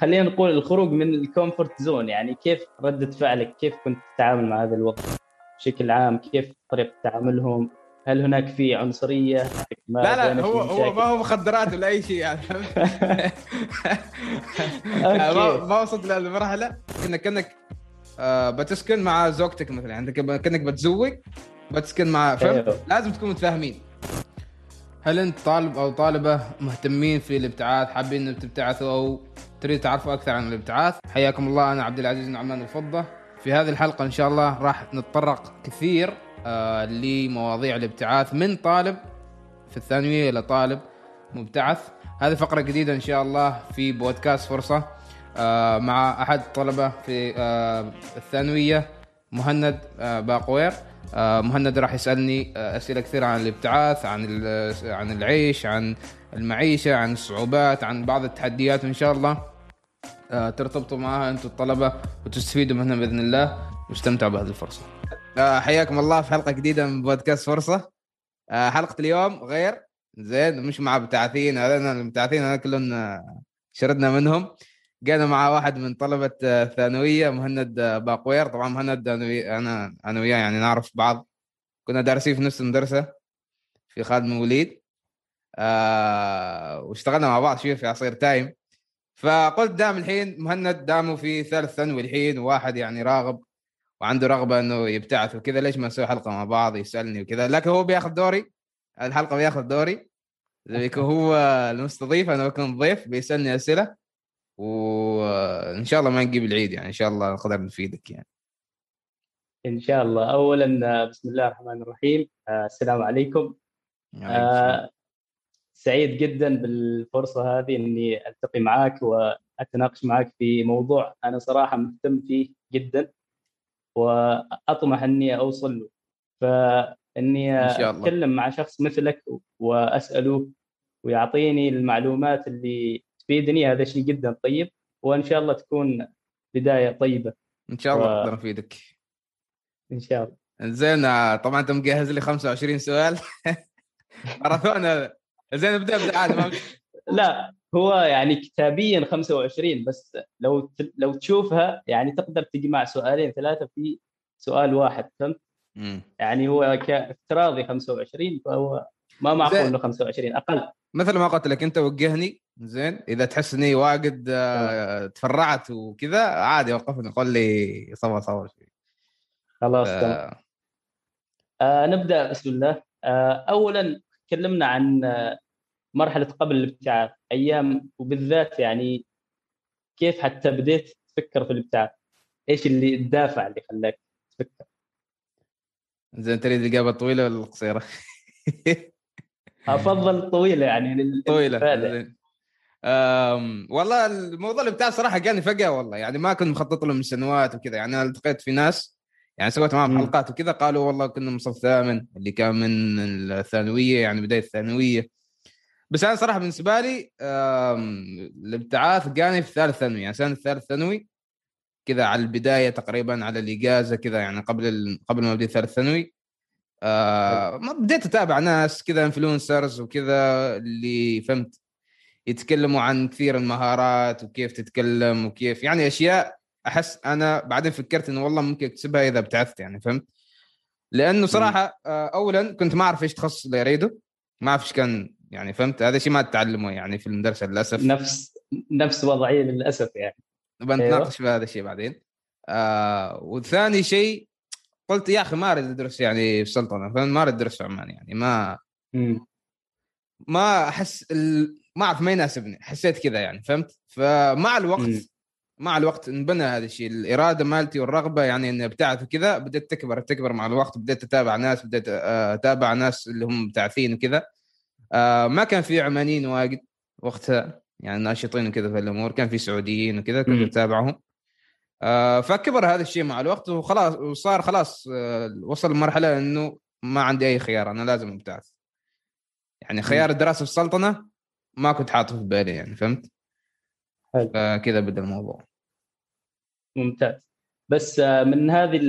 خلينا نقول الخروج من ال comfort zone يعني كيف ردة فعلك كيف كنت تتعامل مع هذا الوضع بشكل عام كيف طريقة تعاملهم هل هناك في عنصرية؟ لا لا هو هو ما هو مخدرات ولا أي شيء يعني. ما وصلت للمرحله انك كأنك آه، بتسكن مع زوجتك مثلا. يعني كأنك بتزوج بتسكن مع فهمت؟ أيوه. لازم تكونوا متفاهمين. هل أنت طالب أو طالبة مهتمين في الابتعاث حابين ان تبتعثوا أو تريد تعرفوا أكثر عن الابتعاث حياكم الله أنا عبد العزيز نعمان الفضة. في هذه الحلقة إن شاء الله راح نتطرق كثير آه لمواضيع الابتعاث من طالب في الثانوية إلى طالب مبتعث. هذه فقرة جديدة إن شاء الله في بودكاست فرصة آه مع أحد الطلبة في آه الثانوية مهند باقوير. مهند راح يسألني أسئلة كثيرة عن الابتعاث عن عن العيش عن المعيشة عن الصعوبات عن بعض التحديات وان شاء الله. ترتبطوا معها أنتم الطلبة وتستفيدوا منها بإذن الله. واستمتعوا بهذه الفرصة. آه حياكم الله في حلقة جديدة من بودكاست فرصة. آه حلقة اليوم غير. زين مش مع بتاعثين هذول المبتعثين هذول كلهم شردنا منهم. جينا مع واحد من طلبة الثانوية مهند باقوير. طبعا مهند أنا أنا وياه يعني نعرف بعض. كنا دارسين في نفس المدرسة في خادم وليد. آه واشتغلنا مع بعض. شوية في عصير تايم. فقلت دام الحين مهند دامه في ثالث ثانوي الحين وواحد يعني راغب وعنده رغبة إنه يبتعث وكذا ليش ما نسوي حلقة مع بعض يسألني وكذا؟ لكن هو بياخذ دوري الحلقة بياخذ دوري. بيكون هو المستضيف أنا بكون ضيف بيسألني أسئلة وان شاء الله ما نجيب العيد يعني إن شاء الله نقدر نفيدك يعني. إن شاء الله. اولا بسم الله الرحمن الرحيم. آه، السلام عليكم. آه سعيد جدا بالفرصة هذه إني ألتقي معك وأتناقش معك في موضوع أنا صراحة مهتم فيه جدا وأطمح إني أوصل له. فإني أتكلم مع شخص مثلك واساله ويعطيني المعلومات اللي تفيدني. هذا شيء جدا طيب وإن شاء الله تكون بداية طيبة. إن شاء الله أقدر و... أفيدك. إن شاء الله. زين طبعا أنت مجهز لي 25 سؤال. ماراثون زين ابدأ ابدأ عادي لا هو يعني كتابيا 25 بس لو لو تشوفها يعني تقدر تجمع سؤالين ثلاثة في سؤال واحد فهمت؟ يعني هو كافتراضي 25 فهو ما معقول إنه 25 أقل. مثل ما قلت لك أنت وجهني زين إذا تحس إني واجد آه تفرعت وكذا عادي وقفني قول لي صور صور خلاص آه. آه نبدأ بسم الله. آه اولا تكلمنا عن مرحلة قبل الابتعاث أيام وبالذات يعني كيف حتى بديت تفكر في الابتعاث؟ إيش اللي الدافع اللي خلاك تفكر؟ زين تريد الإجابة الطويلة ولا القصيرة؟ أفضل طويلة يعني طويلة. والله الموضوع اللي بتاع صراحة جاني فجأة والله يعني ما كنت مخطط له من سنوات وكذا يعني أنا التقيت في ناس يعني سويت معهم حلقات وكذا قالوا والله كنا من صف ثامن اللي كان من الثانوية يعني بداية الثانوية. بس أنا صراحة بالنسبة لي الابتعاث جاني في ثالث ثانوي يعني سنة ثالث ثانوي كذا على البداية تقريبا على الاجازه كذا يعني قبل قبل ما أبدأ ثالث ثانوي. آه بديت أتابع ناس كذا انفلونسرز وكذا اللي فهمت يتكلموا عن كثير المهارات وكيف تتكلم وكيف يعني أشياء أحس أنا بعدين فكرت إنه والله ممكن أكتسبها إذا ابتعثت يعني فهمت؟ لأنه صراحة آه، اولا كنت ما أعرف إيش التخصص اللي اريده ما أعرف إيش كان يعني فهمت هذا شيء ما تتعلمه يعني في المدرسة للأسف نفس نفس وضعية للأسف يعني بنتناقش أيوه. في هذا الشيء بعدين آه وثاني شيء قلت يا أخي ما أريد أدرس يعني في السلطنة ما أريد أدرس في عمان يعني ما م. ما أحس ال... ما أعرف ما يناسبني حسيت كذا يعني فهمت فمع الوقت م. مع الوقت انبنى هذا الشيء. الإرادة مالتي والرغبة يعني اني ابتعث وكذا بديت تكبر تكبر مع الوقت بديت أتابع ناس بديت آه، أتابع ناس اللي هم مبتعثين وكذا. آه ما كان في عمانيين واجد وقتها يعني ناشطين وكذا في الأمور. كان في سعوديين وكذا كنت أتابعهم. آه فكبر هذا الشيء مع الوقت وخلاص وصار خلاص وصل لمرحلة إنه ما عندي أي خيار أنا لازم أبتعث. يعني خيار الدراسة في السلطنة ما كنت حاطه في بالي يعني فهمت؟ حلو. فكذا بدأ الموضوع. ممتاز. بس آه، من هذه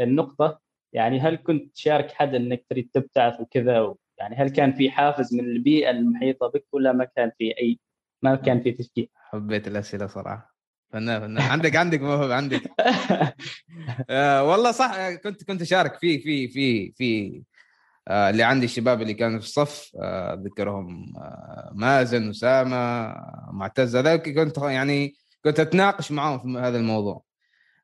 النقطة يعني هل كنت تشارك حد إنك تريد تبتعث وكذا؟ يعني هل كان في حافز من البيئة المحيطة بك ولا ما كان في أي ما كان في تشجيع؟ حبيت الأسئلة صراحة. فنان فنان عندك عندك موهبه عندك. آه والله صح كنت كنت أشارك في في في في آه اللي عندي الشباب اللي كانوا في الصف آه ذكرهم آه مازن أسامة معتز هذول كنت يعني كنت أتناقش معاهم في هذا الموضوع.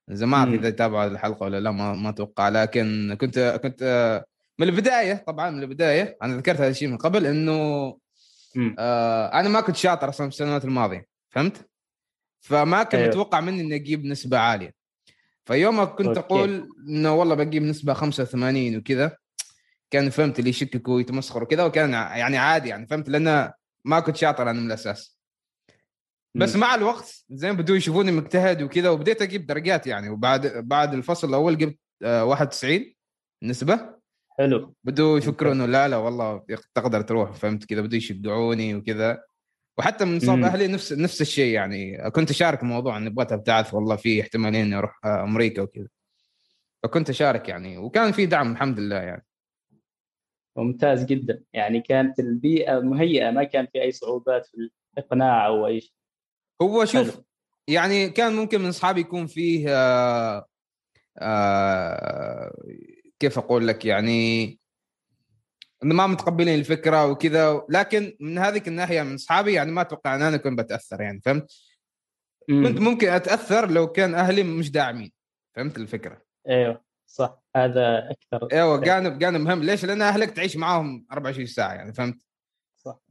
زي ما اعرف إذا تابعوا الحلقة ولا لا ما, ما أتوقع. لكن كنت كنت آه من البداية طبعا من البداية أنا ذكرت هذا الشيء من قبل إنه آه أنا ما كنت شاطر أصلا في السنوات الماضية فهمت؟ فما كنت أيوه. متوقع مني إني أجيب نسبة عالية. فيوم كنت أوكي. أقول إنه والله بجيب نسبة 85 وكذا كان فهمت اللي يشككوا ويتمسخروا كذا وكان يعني عادي يعني فهمت؟ لأنه ما كنت شاطر أنا من الأساس. بس مع الوقت زين بدوا يشوفوني مجتهد وكذا وبديت أجيب درجات يعني. وبعد بعد الفصل الأول جبت 91 آه، نسبة. حلو. بدوا يفكروا إنه لا لا والله تقدر تروح فهمت كذا؟ بدوا يشجعوني وكذا. وحتى من صوب أهلي نفس نفس الشيء يعني. كنت أشارك الموضوع إني أبغى تعرف والله في احتمالين إني أروح أمريكا وكذا. فكنت أشارك يعني. وكان في دعم الحمد لله يعني. ممتاز جدا. يعني كانت البيئة مهيئة ما كان في أي صعوبات في الإقناع أو أي شيء. هو شوف حلو. يعني كان ممكن من أصحابي يكون فيه آآ آآ كيف أقول لك يعني ما متقبلين الفكرة وكذا لكن من هذيك الناحية من أصحابي يعني ما أتوقع إن أنا كنت بتأثر يعني فهمت؟ مم. كنت ممكن أتأثر لو كان أهلي مش داعمين فهمت الفكرة؟ أيوه صح هذا أكثر أيوه جانب جانب مهم ليش؟ لأن أهلك تعيش معاهم 24 ساعة يعني فهمت؟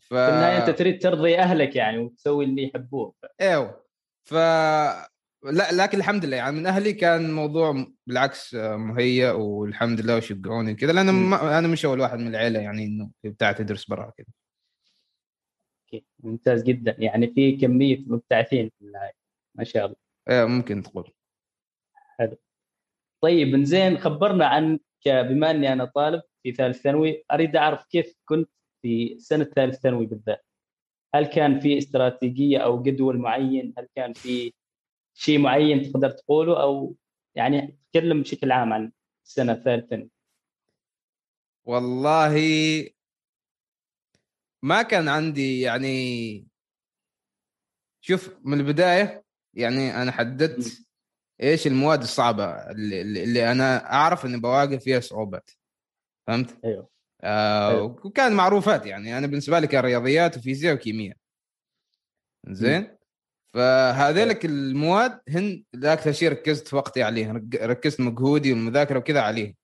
ف... في النهاية أنت تريد ترضي أهلك يعني وتسوي اللي يحبوه إيوه. ف لا لكن الحمد لله يعني من أهلي كان الموضوع بالعكس مهيأ والحمد لله وشجعوني كذا لأن أنا مش أول واحد من العيلة يعني إنه بتاع تدرس برا كذا ممتاز جدا. يعني في كمية مبتعثين في النهاية. ما شاء الله. إيه ممكن تقول. حلو. طيب زين خبرنا عن بما إني أنا طالب في ثالث ثانوي أريد أعرف كيف كنت في سنه ثالث ثانوي بالذات. هل كان في استراتيجية أو جدول معين؟ هل كان في شيء معين تقدر تقوله؟ أو يعني تكلم بشكل عام عن السنة الثالثة والله ما كان عندي يعني شوف من البداية يعني أنا حددت إيش المواد الصعبة اللي, اللي أنا أعرف إني بواجه فيها صعوبات. فهمت؟ أيوه. آه. وكان معروفات يعني. أنا بالنسبة لي كان رياضيات وفيزياء وكيمياء. زين؟ فهذيلك المواد هن أكثر شيء ركزت وقتي عليه ركزت مجهودي والمذاكرة وكذا عليه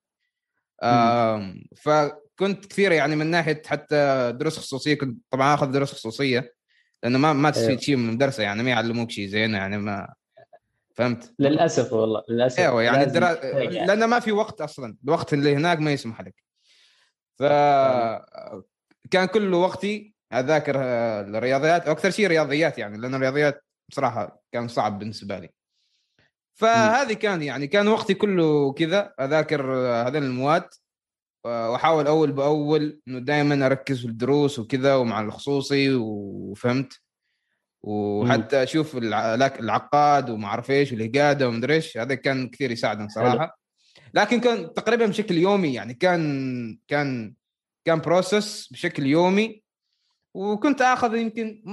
فكنت كثير يعني من ناحية حتى دروس خصوصية كنت طبعا آخذ دروس خصوصية لأنه ما ما تستفيد. شيء من المدرسة يعني ما يعلموك شيء زين يعني ما فهمت؟ للأسف والله للأسف. أيوه يعني الدرا... لأنه ما في وقت أصلا. الوقت اللي هناك ما يسمح لك. ف كان كل وقتي أذاكر الرياضيات وأكثر شيء رياضيات يعني لأن الرياضيات بصراحة كان صعب بالنسبة لي. فهذه كان يعني كان وقتي كله كذا أذاكر هذين المواد وأحاول أول بأول إنه دائما أركز في الدروس وكذا ومع الخصوصي وفهمت. وحتى أشوف العقاد وما أعرف إيش والهقادة ومدري إيش هذا كان كثير يساعدني صراحة. لكن كان تقريبا بشكل يومي يعني كان كان كان بروسس بشكل يومي. وكنت آخذ يمكن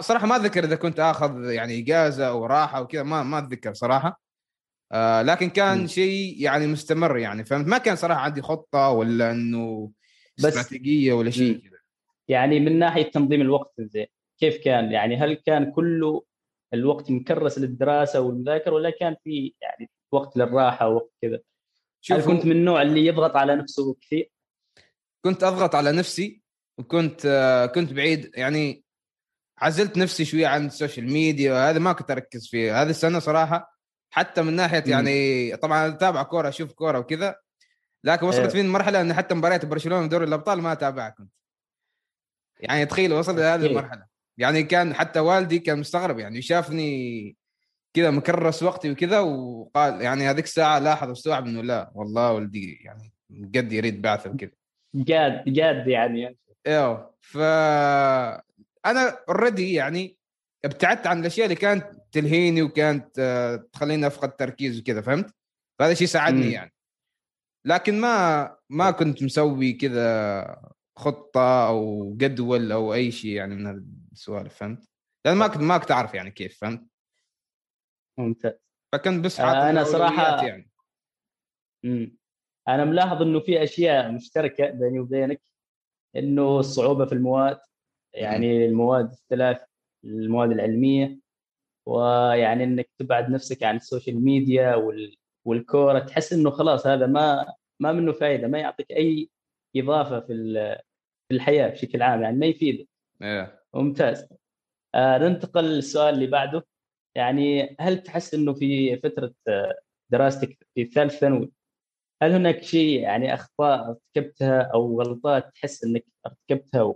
صراحة ما أتذكر إذا كنت آخذ يعني إجازة أو راحة وكذا ما ما أتذكر صراحة. آه لكن كان شيء يعني مستمر يعني فهمت؟ ما كان صراحة عندي خطة ولا إنه استراتيجية ولا شيء كذا. يعني من ناحية تنظيم الوقت زين كيف كان؟ يعني هل كان كله الوقت مكرس للدراسة والمذاكرة ولا كان في يعني وقت للراحة ووقت كذا؟ هل كنت من النوع اللي يضغط على نفسه كثير؟ كنت أضغط على نفسي وكنت آه كنت بعيد يعني عزلت نفسي شوية عن ال social media وهذا ما كنت أركز فيه. هذه السنة صراحة حتى من ناحية يعني طبعا أتابع كورة أشوف كورة وكذا لكن وصلت إيه. فين مرحلة إن حتى مباريات برشلونة ودوري الأبطال ما أتابعها كنت. يعني تخيل وصل لهذه المرحلة. يعني كان حتى والدي كان مستغرب يعني شافني كذا مكرس وقتي وكذا وقال يعني هذيك الساعة لاحظ واستوعب إنه لا والله ولدي يعني قد يريد بعثة وكذا جاد جاد يعني إيوه ف أنا اوريدي يعني ابتعدت عن الأشياء اللي كانت تلهيني وكانت آه، تخليني أفقد تركيز وكذا فهمت؟ فهذا الشيء ساعدني م. يعني لكن ما ما كنت مسوي كذا خطة أو جدول أو أي شيء يعني من السوالف فهمت؟ لأن ما كنت ما كنت أعرف يعني كيف فهمت؟ ممتاز فكنت بس آه أنا صراحة يعني امم أنا ملاحظ إنه في أشياء مشتركة بيني وبينك إنه الصعوبة في المواد يعني المواد الثلاث المواد العلمية ويعني إنك تبعد نفسك عن ال social media وال... والكورة تحس إنه خلاص هذا ما ما منه فائده ما يعطيك أي إضافة في في الحياة بشكل عام يعني ما يفيدك. yeah. ممتاز. آه ننتقل للسؤال اللي بعده يعني هل تحس إنه في فترة آه، دراستك في ثالث ثانوي هل هناك شيء يعني أخطاء ارتكبتها أو غلطات تحس إنك ارتكبتها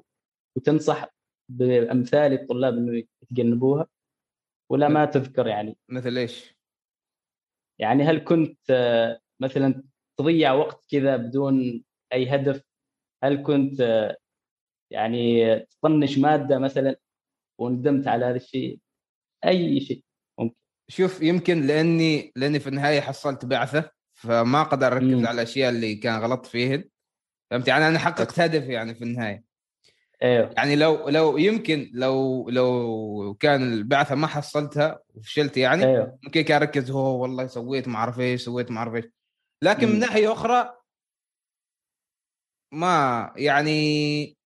وتنصح بأمثال الطلاب إنه يتجنبوها؟ ولا ما تذكر يعني؟ مثل إيش؟ يعني هل كنت آه، مثلا تضيع وقت كذا بدون أي هدف؟ هل كنت آه، يعني تطنش مادة مثلا وندمت على هذا الشيء؟ أي شيء. ممكن. شوف يمكن لأني لأني في النهاية حصلت بعثة فما أقدر أركز مم. على الأشياء اللي كان غلط فيهن. فهمت يعني أنا حققت هدف يعني في النهاية. أيوه. يعني لو لو يمكن لو لو كان البعثة ما حصلتها وفشلت يعني أيوه. ممكن كان أركز هو والله سويت ما أعرف إيش سويت ما أعرف إيش. لكن من ناحية أخرى ما يعني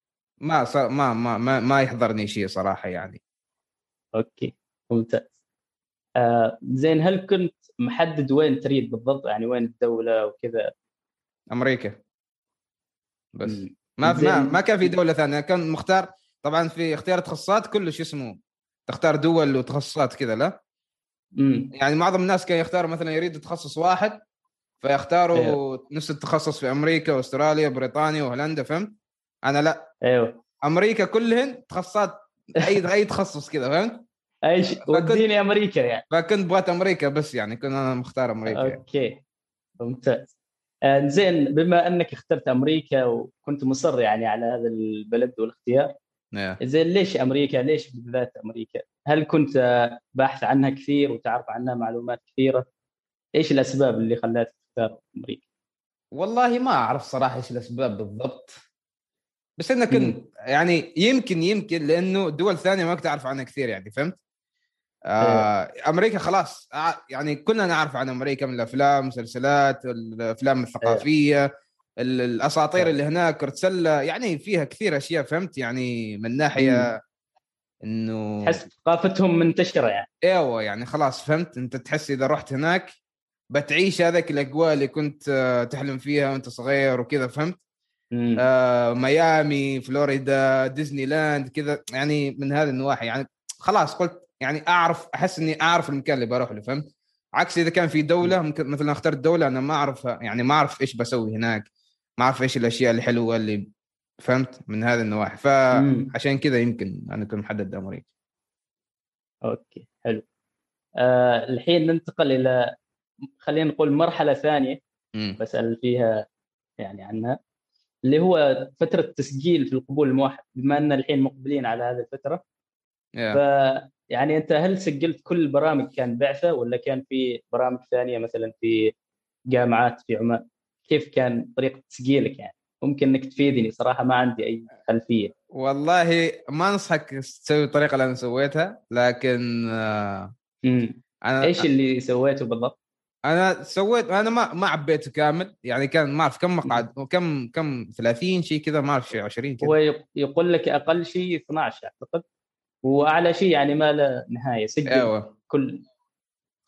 ما صار ما ما ما, ما يحضرني شيء صراحة يعني. أوكي. ممتاز آه زين هل كنت محدد وين تريد بالضبط يعني وين الدولة وكذا أمريكا بس. ما ما ما كان في دولة ثانية كان مختار طبعا في اختيار التخصصات كله شو اسمه تختار دول وتخصصات كذا لا مم. يعني معظم الناس كانوا يختاروا مثلا يريدوا تخصص واحد فيختاروا أيوه. نفس التخصص في أمريكا وأستراليا وبريطانيا وهولندا فهمت؟ أنا لا إيوه أمريكا كلهن تخصصات اي أي تخصص كذا فهمت؟ اي شيء وديني أمريكا يعني فكنت بغيت أمريكا بس يعني كنت أنا مختار أمريكا okay يعني. ممتاز آه، زين بما أنك اخترت أمريكا وكنت مصر يعني على هذا البلد والاختيار yeah. زين ليش أمريكا؟ ليش بالذات أمريكا؟ هل كنت باحث عنها كثير وتعرف عنها معلومات كثيرة؟ إيش الأسباب اللي خلتك تختار أمريكا؟ والله ما أعرف صراحة إيش الأسباب بالضبط بس أنا كنت يعني يمكن يمكن لأنه الدول الثانية ما كنت أعرف عنها كثير يعني فهمت؟ آه إيه. أمريكا خلاص. آه، يعني كلنا نعرف عن أمريكا من الأفلام مسلسلات الأفلام الثقافية إيه. الأساطير إيه. اللي هناك كره سله يعني فيها كثير أشياء فهمت؟ يعني من ناحية إنه تحس ثقافتهم منتشرة يعني. إيوه يعني خلاص فهمت؟ أنت تحس إذا رحت هناك بتعيش هذاك الأجواء اللي كنت آه، تحلم فيها وأنت صغير وكذا فهمت؟ آه ميامي فلوريدا ديزني لاند كذا. يعني من هذه النواحي. يعني خلاص قلت يعني أعرف أحس إني أعرف المكان اللي بروح له فهمت؟ عكس إذا كان في دولة ممكن مثلا اخترت دوله أنا ما اعرفها يعني ما أعرف إيش بسوي هناك ما أعرف إيش الأشياء الحلوة اللي فهمت؟ من هذه النواحي. فعشان كذا يمكن أنا كنت محدد أمريكا أوكي حلو. آه الحين ننتقل إلى خلينا نقول مرحلة ثانية مم. بسأل فيها يعني عنها اللي هو فترة تسجيل في القبول الموحد بما إن الحين مقبلين على هذه الفترة. Yeah. يعني أنت هل سجلت كل البرامج كان بعثة ولا كان في برامج ثانية مثلا في جامعات في عمان كيف كان طريقة تسجيلك يعني؟ ممكن إنك تفيدني صراحة ما عندي أي خلفية. والله ما أنصحك تسوي الطريقة اللي أنا سويتها لكن آه أنا إيش اللي سويته بالضبط؟ أنا سويت أنا ما ما عبيته كامل يعني كان ما أعرف كم مقعد وكم كم 30 شيء كذا ما أعرف شيء 20 كذا. هو يقول لك أقل شيء 12 أعتقد. وأعلى شيء يعني ما له نهاية سجل أيوه. كل.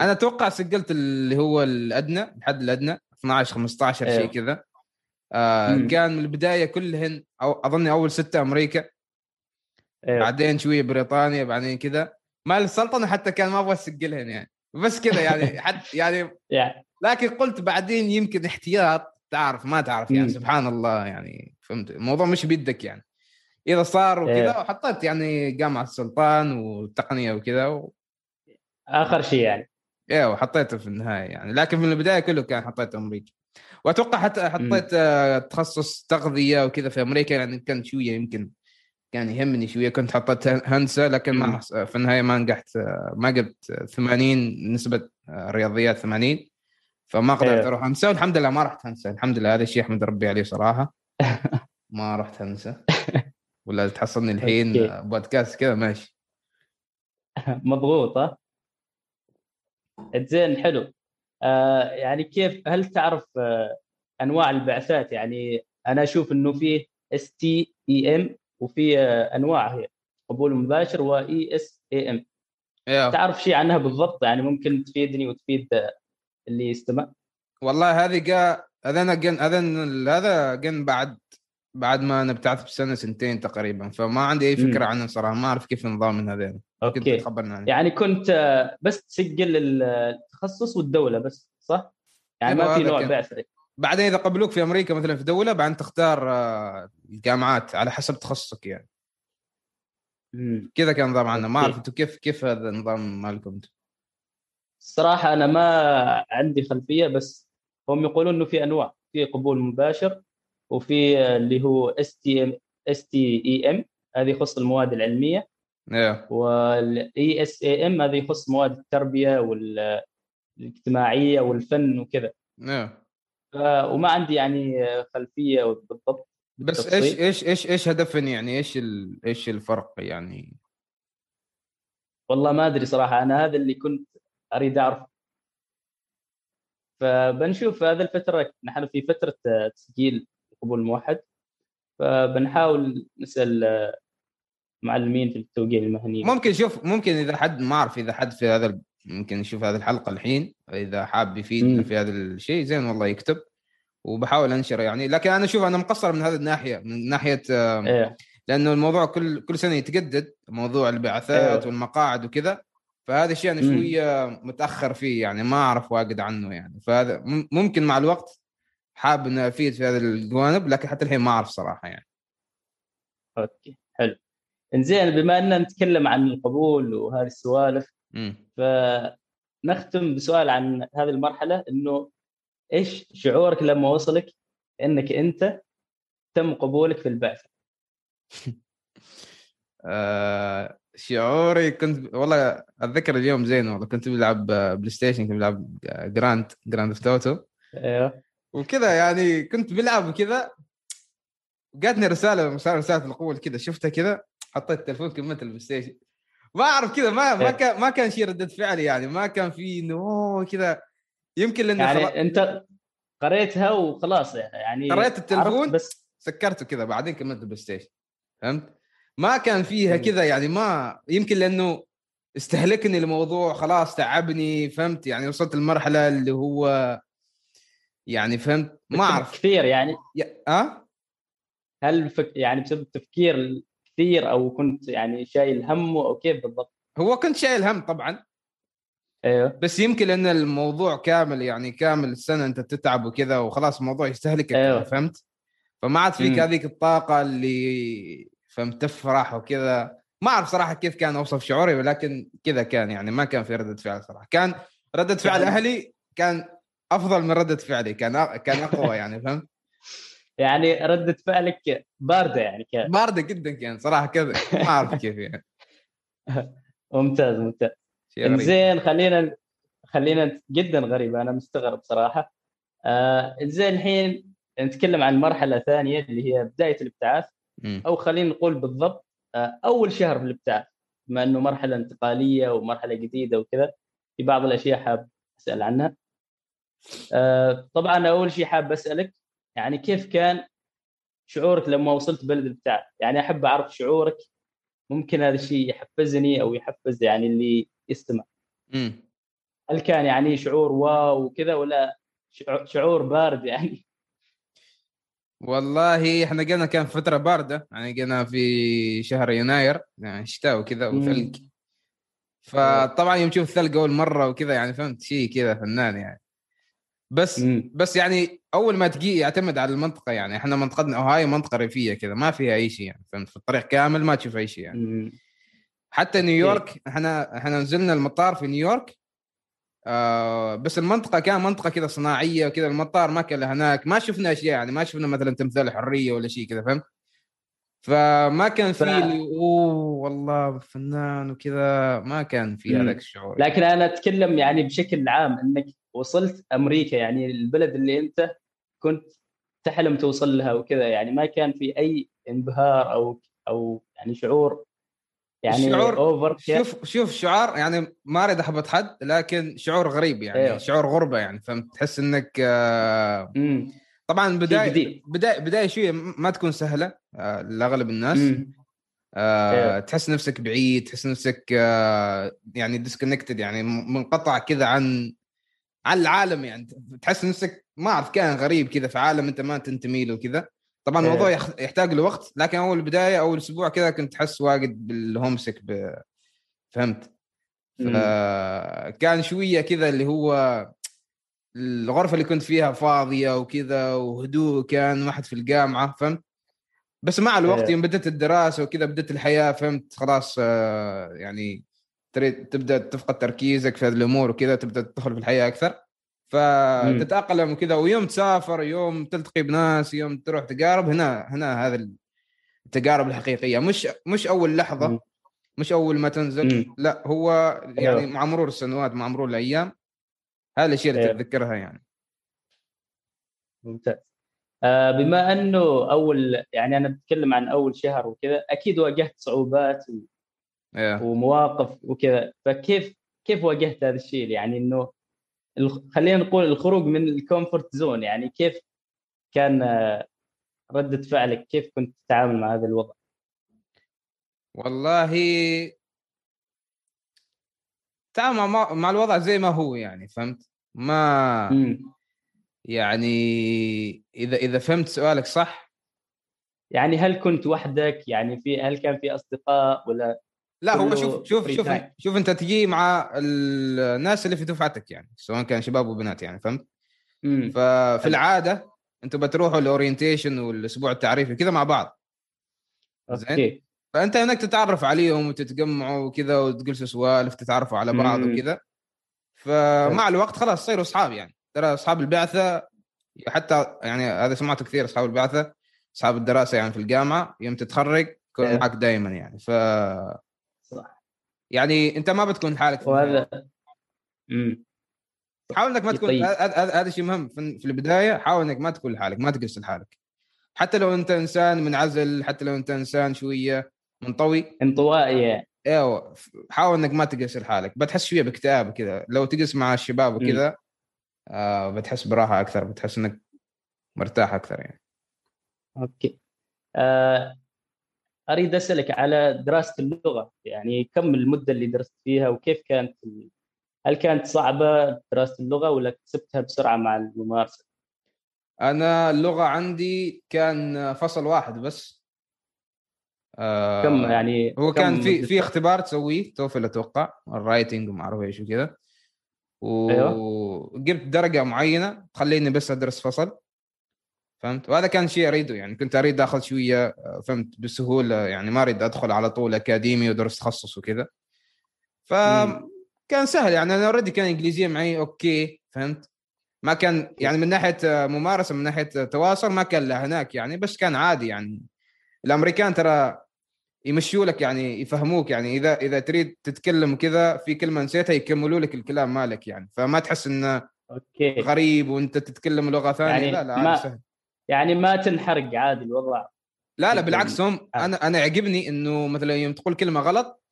أنا أتوقع سجلت اللي هو الأدنى الحد الأدنى 12 15 أيوة. شيء كذا. آه كان من البداية كلهن أو اظني أول ستة أمريكا. أيوة. بعدين شوية بريطانيا بعدين كذا. مال السلطنة حتى كان ما أبغى أسجلهن يعني. بس كذا يعني حد يعني لكن قلت بعدين يمكن احتياط تعرف ما تعرف يعني سبحان الله يعني فهمت؟ الموضوع مش بيدك يعني. إذا صار وكذا إيه. حطيت يعني جامعه السلطان والتقنية وكذا و... آخر شيء يعني. أيوه حطيته في النهاية يعني. لكن من البداية كله كان حطيت أمريكا. وأتوقع حتى حطيت آه تخصص تغذية وكذا في أمريكا يعني كان شوية يمكن كان يهمني شوية. كنت حطيت هندسة لكن ما في النهاية ما نجحت آه، ما جبت 80 نسبة آه، رياضيات 80 فما قدرت إيه. أروح هندسة والحمد لله ما رحت هندسة. الحمد لله هذا الشيء أحمد ربي عليه صراحة. ما رحت هندسة. ولا تحصلني الحين بودكاست كذا؟ ماشي. مضغوطه زين حلو. آه يعني كيف هل تعرف آه أنواع البعثات؟ يعني أنا أشوف إنه فيه STEM وفي آه أنواع هي قبول مباشر و ESAM تعرف شيء عنها بالضبط؟ يعني ممكن تفيدني وتفيد اللي يستمع. والله هذه جا هذا هذا هذا بعد بعد ما أنا ابتعثت بسنة سنتين تقريبا فما عندي أي فكرة عنه صراحة ما أعرف كيف النظام من هذين. أوكي. تخبرنا عنه. يعني. كنت بس تسجل التخصص والدولة بس صح؟ يعني ما في نوع بعثه بعدين إذا قبلوك في أمريكا مثلا في دولة بعدين تختار آه، الجامعات على حسب تخصصك يعني. كذا كان نظام عندنا. ما أعرف أنتم كيف كيف هذا النظام مالكم الصراحه أنا ما عندي خلفية بس هم يقولون إنه في أنواع في قبول مباشر وفي اللي هو اس تي ام اس تي اي ام هذه يخص المواد العلمية. Yeah. وال ESAM هذه يخص مواد التربية والاجتماعية والفن وكذا. Yeah. وما عندي يعني خلفية بالضبط بس إيش إيش إيش إيش هدفهن يعني؟ إيش إيش الفرق يعني؟ والله ما أدري صراحة. أنا هذا اللي كنت أريد اعرف فبنشوف هذه الفترة. نحن في فترة تسجيل. قبول موحد. فبنحاول نسأل معلمين في التوجيه المهني. ممكن شوف ممكن إذا حد ما أعرف إذا حد في هذا ممكن يشوف هذه الحلقة الحين. إذا حاب يفيدنا في هذا الشيء زين والله يكتب. وبحاول أنشره يعني. لكن أنا أشوف أنا مقصر من هذه الناحية من ناحية إيه. لأنه الموضوع كل كل سنة يتجدد موضوع البعثات إيه. والمقاعد وكذا. فهذا الشيء أنا شوية متأخر فيه يعني ما أعرف واجد عنه يعني. فهذا ممكن مع الوقت حاب اني أفيد في هذا الجوانب لكن حتى الحين ما أعرف صراحة يعني. أوكي حلو. إنزين بما إننا نتكلم عن القبول وهذه السوالف فنختم بسؤال عن هذه المرحلة إنه إيش شعورك لما وصلك إنك أنت تم قبولك في البعثة؟ آه شعوري كنت والله أتذكر اليوم زين والله كنت بلعب PlayStation كنت بلعب Grand Grand Theft Auto أيوه. وكذا يعني كنت بلعب كذا جاتني رسالة رسالة رسالة القبول كذا شفتها كذا حطيت التليفون كملت ال PlayStation ما أعرف كذا ما ما إيه. كان ما كان شيء ردة فعل يعني ما كان في إنه كذا. يمكن لأنه يعني خلاص أنت قريتها وخلاص يعني قريت التليفون بس سكرته كذا بعدين كملت ال PlayStation فهمت؟ ما كان فيها كذا يعني ما يمكن لأنه استهلكني الموضوع خلاص تعبني فهمت؟ يعني وصلت المرحله اللي هو يعني فهمت ما أعرف كثير يعني يا... أه؟ هل فك... يعني بسبب تفكير كثير أو كنت يعني شايل همه أو كيف بالضبط؟ هو كنت شايل هم طبعا أيوه بس يمكن لأن الموضوع كامل يعني كامل السنة أنت تتعب وكذا وخلاص الموضوع يستهلكك أيوه. فهمت؟ فما عاد فيك هذيك الطاقة اللي فهمت تفرح وكذا ما أعرف صراحة كيف كان أوصف شعوري ولكن كذا كان يعني ما كان في ردة فعل صراحة كان ردة فعل يعني أهلي كان أفضل من ردة فعلي كان كان أقوى يعني فهمت؟ يعني ردة فعلك باردة يعني كان باردة جدا كان صراحة كذا ما أعرف كيف يعني. ممتاز ممتاز. زين خلينا خلينا جدا غريبه أنا مستغرب صراحة. آه زين الحين نتكلم عن مرحلة ثانية اللي هي بداية الابتعاث. أو خلينا نقول بالضبط آه أول شهر في الابتعاث بما إنه مرحلة انتقالية ومرحلة جديدة وكذا في بعض الأشياء حاب أسأل عنها. طبعا أول شيء حاب أسألك يعني كيف كان شعورك لما وصلت بلد الابتعاث يعني أحب أعرف شعورك ممكن هذا الشيء يحفزني أو يحفز يعني اللي يستمع. امم هل كان يعني شعور واو وكذا ولا شعور بارد يعني؟ والله إحنا قلنا كان فترة باردة يعني قلنا في شهر يناير يعني شتاء وكذا وثلج. فطبعا يوم تشوف الثلج أول مرة وكذا يعني فهمت شيء كذا فنان يعني. بس مم. بس يعني أول ما تجي يعتمد على المنطقة يعني. إحنا منطقتنا اوهاي منطقة ريفية كذا ما فيها أي شيء يعني فهمت؟ في الطريق كامل ما تشوف أي شيء يعني. مم. حتى نيويورك إحنا إحنا نزلنا المطار في نيويورك آه بس المنطقة كان منطقة كذا صناعية وكذا المطار ما كان هناك ما شفنا أشياء يعني ما شفنا مثلا تمثال حرية ولا شيء كذا فهمت؟ فما كان في ف... أوه والله فنان وكذا ما كان في هذاك الشعور لكن أنا أتكلم يعني بشكل عام إنك وصلت أمريكا يعني البلد اللي أنت كنت تحلم توصل لها وكذا يعني ما كان في أي انبهار أو أو يعني شعور يعني شعور over شوف شوف شعور يعني ما أريد أحبط حد لكن شعور غريب يعني أيوه. شعور غربة يعني فهمت؟ تحس إنك آه طبعا بداية بداية بداية شوية ما تكون سهلة آه لأغلب الناس. آه أيوه. تحس نفسك بعيد تحس نفسك آه يعني disconnected يعني منقطع كذا عن عن العالم يعني. تحس نفسك ما أعرف كائن غريب كذا في عالم أنت ما تنتمي له كذا. طبعا الموضوع إيه. يحتاج له وقت لكن أول بداية أول أسبوع كذا كنت تحس واجد بالهومسك ب... فهمت؟ فكان شوية كذا اللي هو الغرفة اللي كنت فيها فاضية وكذا وهدوء كان ما حد في الجامعة فهمت؟ بس مع الوقت إيه. يوم بدأت الدراسة وكذا بدأت الحياة فهمت؟ خلاص آه، يعني تريد تبدأ تفقد تركيزك في هذه الأمور وكذا تبدأ تدخل في الحياة أكثر. فتتأقلم وكذا ويوم تسافر يوم تلتقي بناس يوم تروح تقارب هنا هنا هذا التجارب الحقيقية. مش مش أول لحظة مش أول ما تنزل لا هو يعني أيوه. مع مرور السنوات مع مرور الأيام هذه الاشياء اللي أيوه. تتذكرها يعني. ممتاز. آه بما أنه أول يعني أنا بتكلم عن أول شهر وكذا أكيد واجهت صعوبات و... أيوه. ومواقف وكذا فكيف كيف واجهت هذا الشيء يعني إنه خلينا نقول الخروج من ال comfort zone يعني كيف كان آه، ردة فعلك كيف كنت تتعامل مع هذا الوضع؟ والله تعامل مع الوضع زي ما هو يعني فهمت؟ ما م. يعني إذا إذا فهمت سؤالك صح يعني هل كنت وحدك يعني في هل كان في أصدقاء ولا لا هو شوف شوف شوف شوف انت تجي مع الناس اللي في دفعتك يعني سواء كان شباب وبنات يعني فهمت؟ ففي العادة أنتم بتروحوا الاورينتيشن والأسبوع التعريفي كذا مع بعض. زين؟ فأنت هناك تتعرف عليهم وتتجمعوا وكذا وتجلسوا سوالف تتعرفوا على بعض وكذا فمع الوقت خلاص تصيروا أصحاب يعني. ترى أصحاب البعثة حتى يعني هذا سمعته كثير أصحاب البعثة أصحاب الدراسة يعني في الجامعة يوم تتخرج يكون. معك دائما يعني. ف يعني انت ما بتكون حالك وهذا امم حاول انك ما تكون طيب. هذا شيء مهم في البداية. حاول انك ما تكون لحالك ما تجلس لحالك حتى لو انت إنسان منعزل حتى لو انت إنسان شوية منطوي. انطوائي. إيوه حاول انك ما تجلس لحالك بتحس شوية باكتئاب كذا. لو تجلس مع الشباب وكذا آه بتحس براحة أكثر بتحس إنك مرتاح أكثر يعني. okay. آه أريد أسألك على دراسة اللغة يعني كم المدة اللي درست فيها وكيف كانت هل كانت صعبة دراسة اللغة ولا كسبتها بسرعة مع الممارسة؟ أنا اللغة عندي كان فصل واحد بس آه كم يعني هو كم كان في في اختبار تسويه TOEFL أتوقع ال writing وما أعرف إيش وكذا أيوه. وجبت أيوه. درجة معينة تخليني بس أدرس فصل فهمت؟ وهذا كان شيء أريده يعني كنت أريد أخذ شوية فهمت؟ بسهولة يعني ما أريد أدخل على طول أكاديمي ودرس تخصص وكذا. فكان سهل يعني أنا already كان إنجليزية معي okay فهمت؟ ما كان يعني من ناحية ممارسة من ناحية تواصل ما كان له هناك يعني بس كان عادي يعني. الأمريكان ترى يمشوا لك يعني يفهموك يعني إذا إذا تريد تتكلم كذا في كلمة نسيتها يكملوا لك الكلام مالك يعني. فما تحس إنه okay. غريب وأنت تتكلم لغة ثانية يعني لا لا ما سهل. يعني ما تنحرج عادي الوضع لا لا بالعكس هم آه. أنا أنا يعجبني إنه مثلا يوم تقول كلمة غلط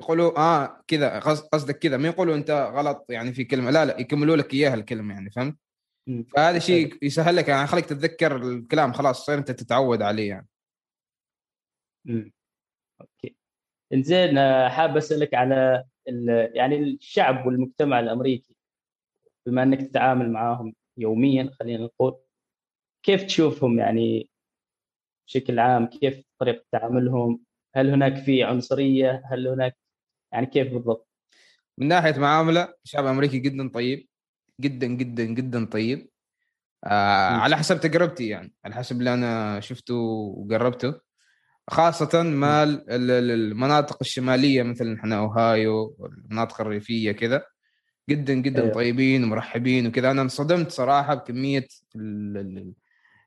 يقولوا آه كذا قصدك كذا ما يقولوا أنت غلط يعني في كلمة لا لا يكملوا لك إياها الكلمة يعني فهمت؟ فهذا شيء يسهل لك يعني خليك تتذكر الكلام خلاص تصير أنت تتعود عليه يعني. امم okay. إنزين آه، حاب أسألك على يعني الشعب والمجتمع الأمريكي بما إنك تتعامل معاهم يوميا خلينا نقول كيف تشوفهم يعني بشكل عام؟ كيف طريقة تعاملهم؟ هل هناك في عنصرية؟ هل هناك يعني كيف بالضبط؟ من ناحية معاملة الشعب الامريكي جدا طيب جدا جدا جدا طيب. آه على حسب تجربتي يعني على حسب اللي أنا شفته وقربته خاصة مع المناطق الشمالية مثل إحنا أوهايو والمناطق الريفية كذا جدا جدا أيوه. طيبين ومرحبين وكذا. أنا انصدمت صراحة بكمية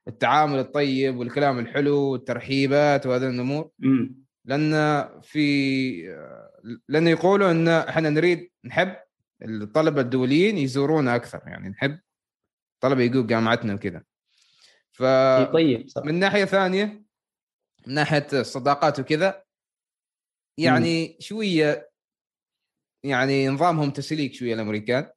التعامل الطيب والكلام الحلو والترحيبات وهذه الأمور. لأن في لأنه يقولوا إن إحنا نريد نحب الطلبة الدوليين يزورونا أكثر يعني نحب طلبة يجوا جامعتنا وكذا. ف طيب صح. من ناحية ثانية من ناحية الصداقات وكذا يعني شوية يعني نظامهم تسليك شوية الأمريكان.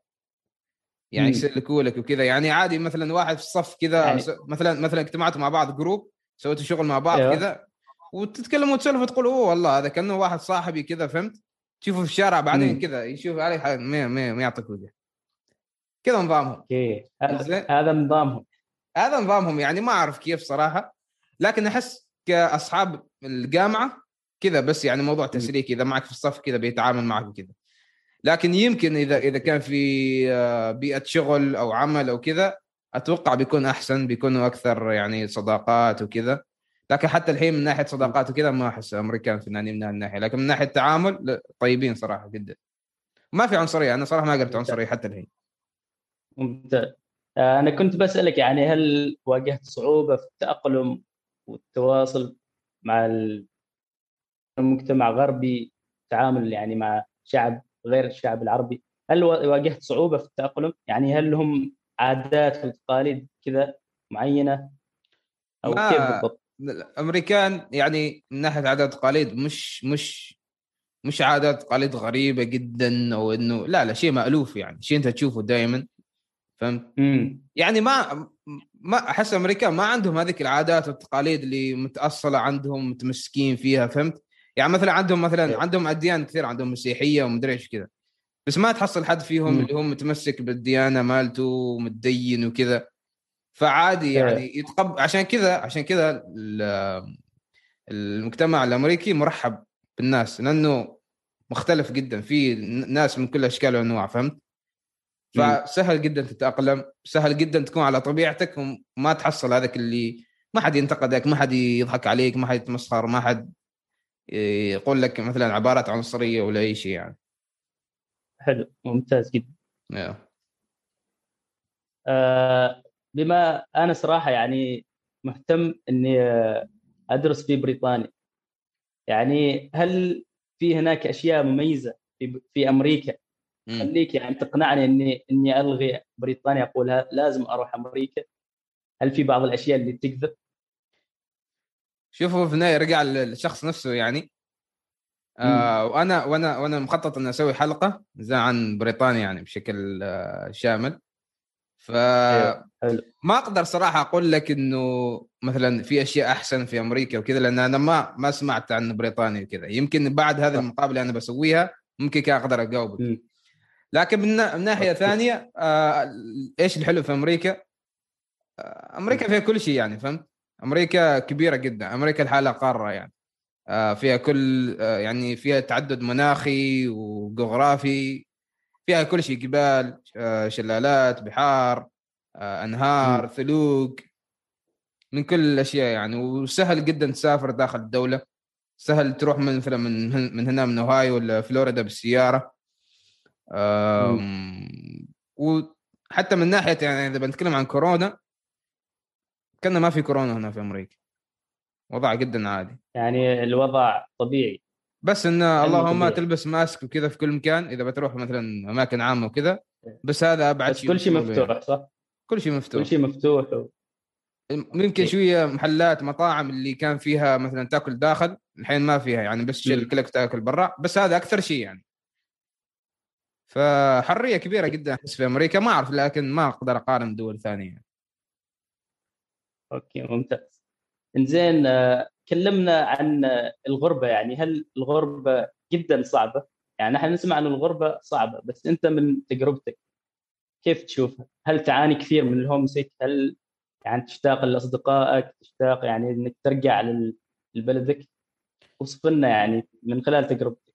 يعني يسلكوا لك وكذا. يعني عادي مثلا واحد في الصف كذا يعني... مثلا مثلا اجتمعتوا مع بعض جروب سويتوا شغل مع بعض أيوه. كذا وتتكلموا وتسولفوا تقول أوه والله هذا كأنه واحد صاحبي كذا فهمت؟ تشوفه في الشارع بعدين كذا يشوف عليك ما ما ما يعطيك وجه. كذا نظامهم. أوكي. هذا نظامهم. هذا نظامهم يعني ما أعرف كيف صراحة لكن أحس كأصحاب الجامعة كذا بس يعني موضوع تسليك إذا معك في الصف كذا بيتعامل معك وكذا. لكن يمكن إذا إذا كان في آه، بيئة شغل أو عمل أو كذا أتوقع بيكون أحسن بيكونوا أكثر يعني صداقات وكذا. لكن حتى الحين من ناحية صداقات وكذا ما أحس أمريكان فنانين من هالناحيه لكن من ناحية التعامل طيبين صراحة جدا. ما في عنصرية أنا صراحة ما قلت عنصرية حتى الحين. ممتاز. آه، أنا كنت بسألك يعني هل واجهت صعوبة في التأقلم والتواصل مع المجتمع الغربي تعامل يعني مع شعب غير الشعب العربي. هل واجهت صعوبة في التأقلم؟ يعني هل هم عادات وتقاليد كذا معينة؟ أو كيف بالضبط؟ الأمريكان يعني من ناحية عادات وتقاليد مش مش مش عادات وتقاليد غريبة جدا أو إنه لا لا شيء مألوف يعني شيء أنت تشوفه دائما فهمت؟ يعني ما ما أحس الامريكان ما عندهم هذيك العادات والتقاليد اللي متأصلة عندهم متمسكين فيها فهمت؟ يعني مثلا عندهم مثلا إيه. عندهم اديان كثير عندهم مسيحية ومدري إيش كذا بس ما تحصل حد فيهم مم. اللي هو متمسك بالديانة مالته ومتدين وكذا فعادي إيه. يعني يتقبل عشان كذا عشان كذا المجتمع الأمريكي مرحب بالناس لأنه مختلف جدا في ناس من كل أشكال وأنواع فهمت؟ فسهل جدا تتأقلم سهل جدا تكون على طبيعتك وما تحصل هذاك اللي ما حد ينتقدك ما حد يضحك عليك ما حد يتمسخر ما حد يقول لك مثلا عبارات عنصرية ولا أي شيء يعني. حلو ممتاز جدا. yeah. آه بما أنا صراحة يعني مهتم إني أدرس في بريطانيا. يعني هل في هناك أشياء مميزة في, في أمريكا؟ خليك يعني تقنعني إني إني ألغي بريطانيا أقول لازم أروح أمريكا. هل في بعض الأشياء اللي تكذب؟ شوفوا في النهاية رجع للشخص نفسه يعني. آه وأنا وأنا وأنا مخطط إني أسوي حلقة زي عن بريطانيا يعني بشكل آه شامل. ف ما أقدر صراحة أقول لك إنه مثلا في أشياء أحسن في أمريكا وكذا لأن أنا ما ما سمعت عن بريطانيا وكذا. يمكن بعد هذه المقابلة أنا بسويها ممكن كان أقدر اجاوبك لكن من ناحية ثانية آه إيش الحلو في أمريكا؟ آه أمريكا فيها كل شيء يعني فهمت؟ أمريكا كبيرة جدا أمريكا لحالها قارة يعني. آه فيها كل آه يعني فيها تعدد مناخي وجغرافي فيها كل شيء جبال آه شلالات بحار أنهار م. ثلوج من كل الأشياء يعني. وسهل جدا تسافر داخل الدولة. سهل تروح من مثلا من من هنا من أوهايو ولا فلوريدا بالسيارة. وحتى من ناحية يعني إذا بنتكلم عن كورونا كان ما في كورونا هنا في أمريكا. وضع جدا عادي. يعني الوضع طبيعي. بس إن اللهم طبيعي. تلبس ماسك وكذا في كل مكان إذا بتروح مثلا أماكن عامة وكذا بس هذا أبعد بس كل شيء مفتوح. صح؟ كل شيء مفتوح. كل شيء مفتوح و... ممكن شوية محلات مطاعم اللي كان فيها مثلا تأكل داخل الحين ما فيها يعني بس كلك تأكل برا بس هذا أكثر شيء يعني. فحرية كبيرة جدا أحس في أمريكا ما أعرف لكن ما أقدر أقارن دول ثانية. أوكي ممتاز إنزين آه، كلمنا عن الغربة يعني هل الغربة جدا صعبة؟ يعني نحن نسمع إن الغربة صعبة بس أنت من تجربتك كيف تشوفها؟ هل تعاني كثير من الهوم سيك؟ هل يعني تشتاق لأصدقائك؟ تشتاق يعني إنك ترجع لبلدك؟ وصف لنا يعني من خلال تجربتك.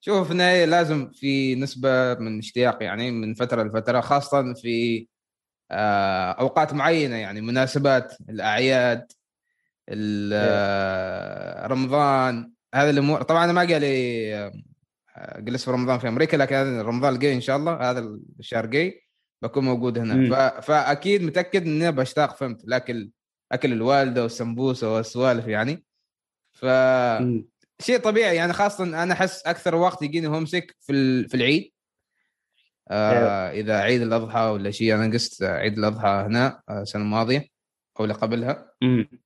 شوف لازم في نسبة من اشتياق يعني من فترة لفترة خاصة في أوقات معينة يعني مناسبات الأعياد آه، رمضان هذه الأمور. طبعا أنا ما قالي آه، جلست في رمضان في أمريكا لكن رمضان الجاي إن شاء الله هذا الشهر الجاي بكون موجود هنا. فأكيد متأكد إني بشتاق فهمت لأكل أكل الوالدة والسمبوسة والسوالف يعني. ف شيء طبيعي يعني خاصه أنا أحس أكثر وقت يجيني هوم سيك في في العيد. آه إذا عيد الأضحى ولا شيء أنا قست عيد الأضحى هنا آه، السنة الماضية أو اللي قبلها.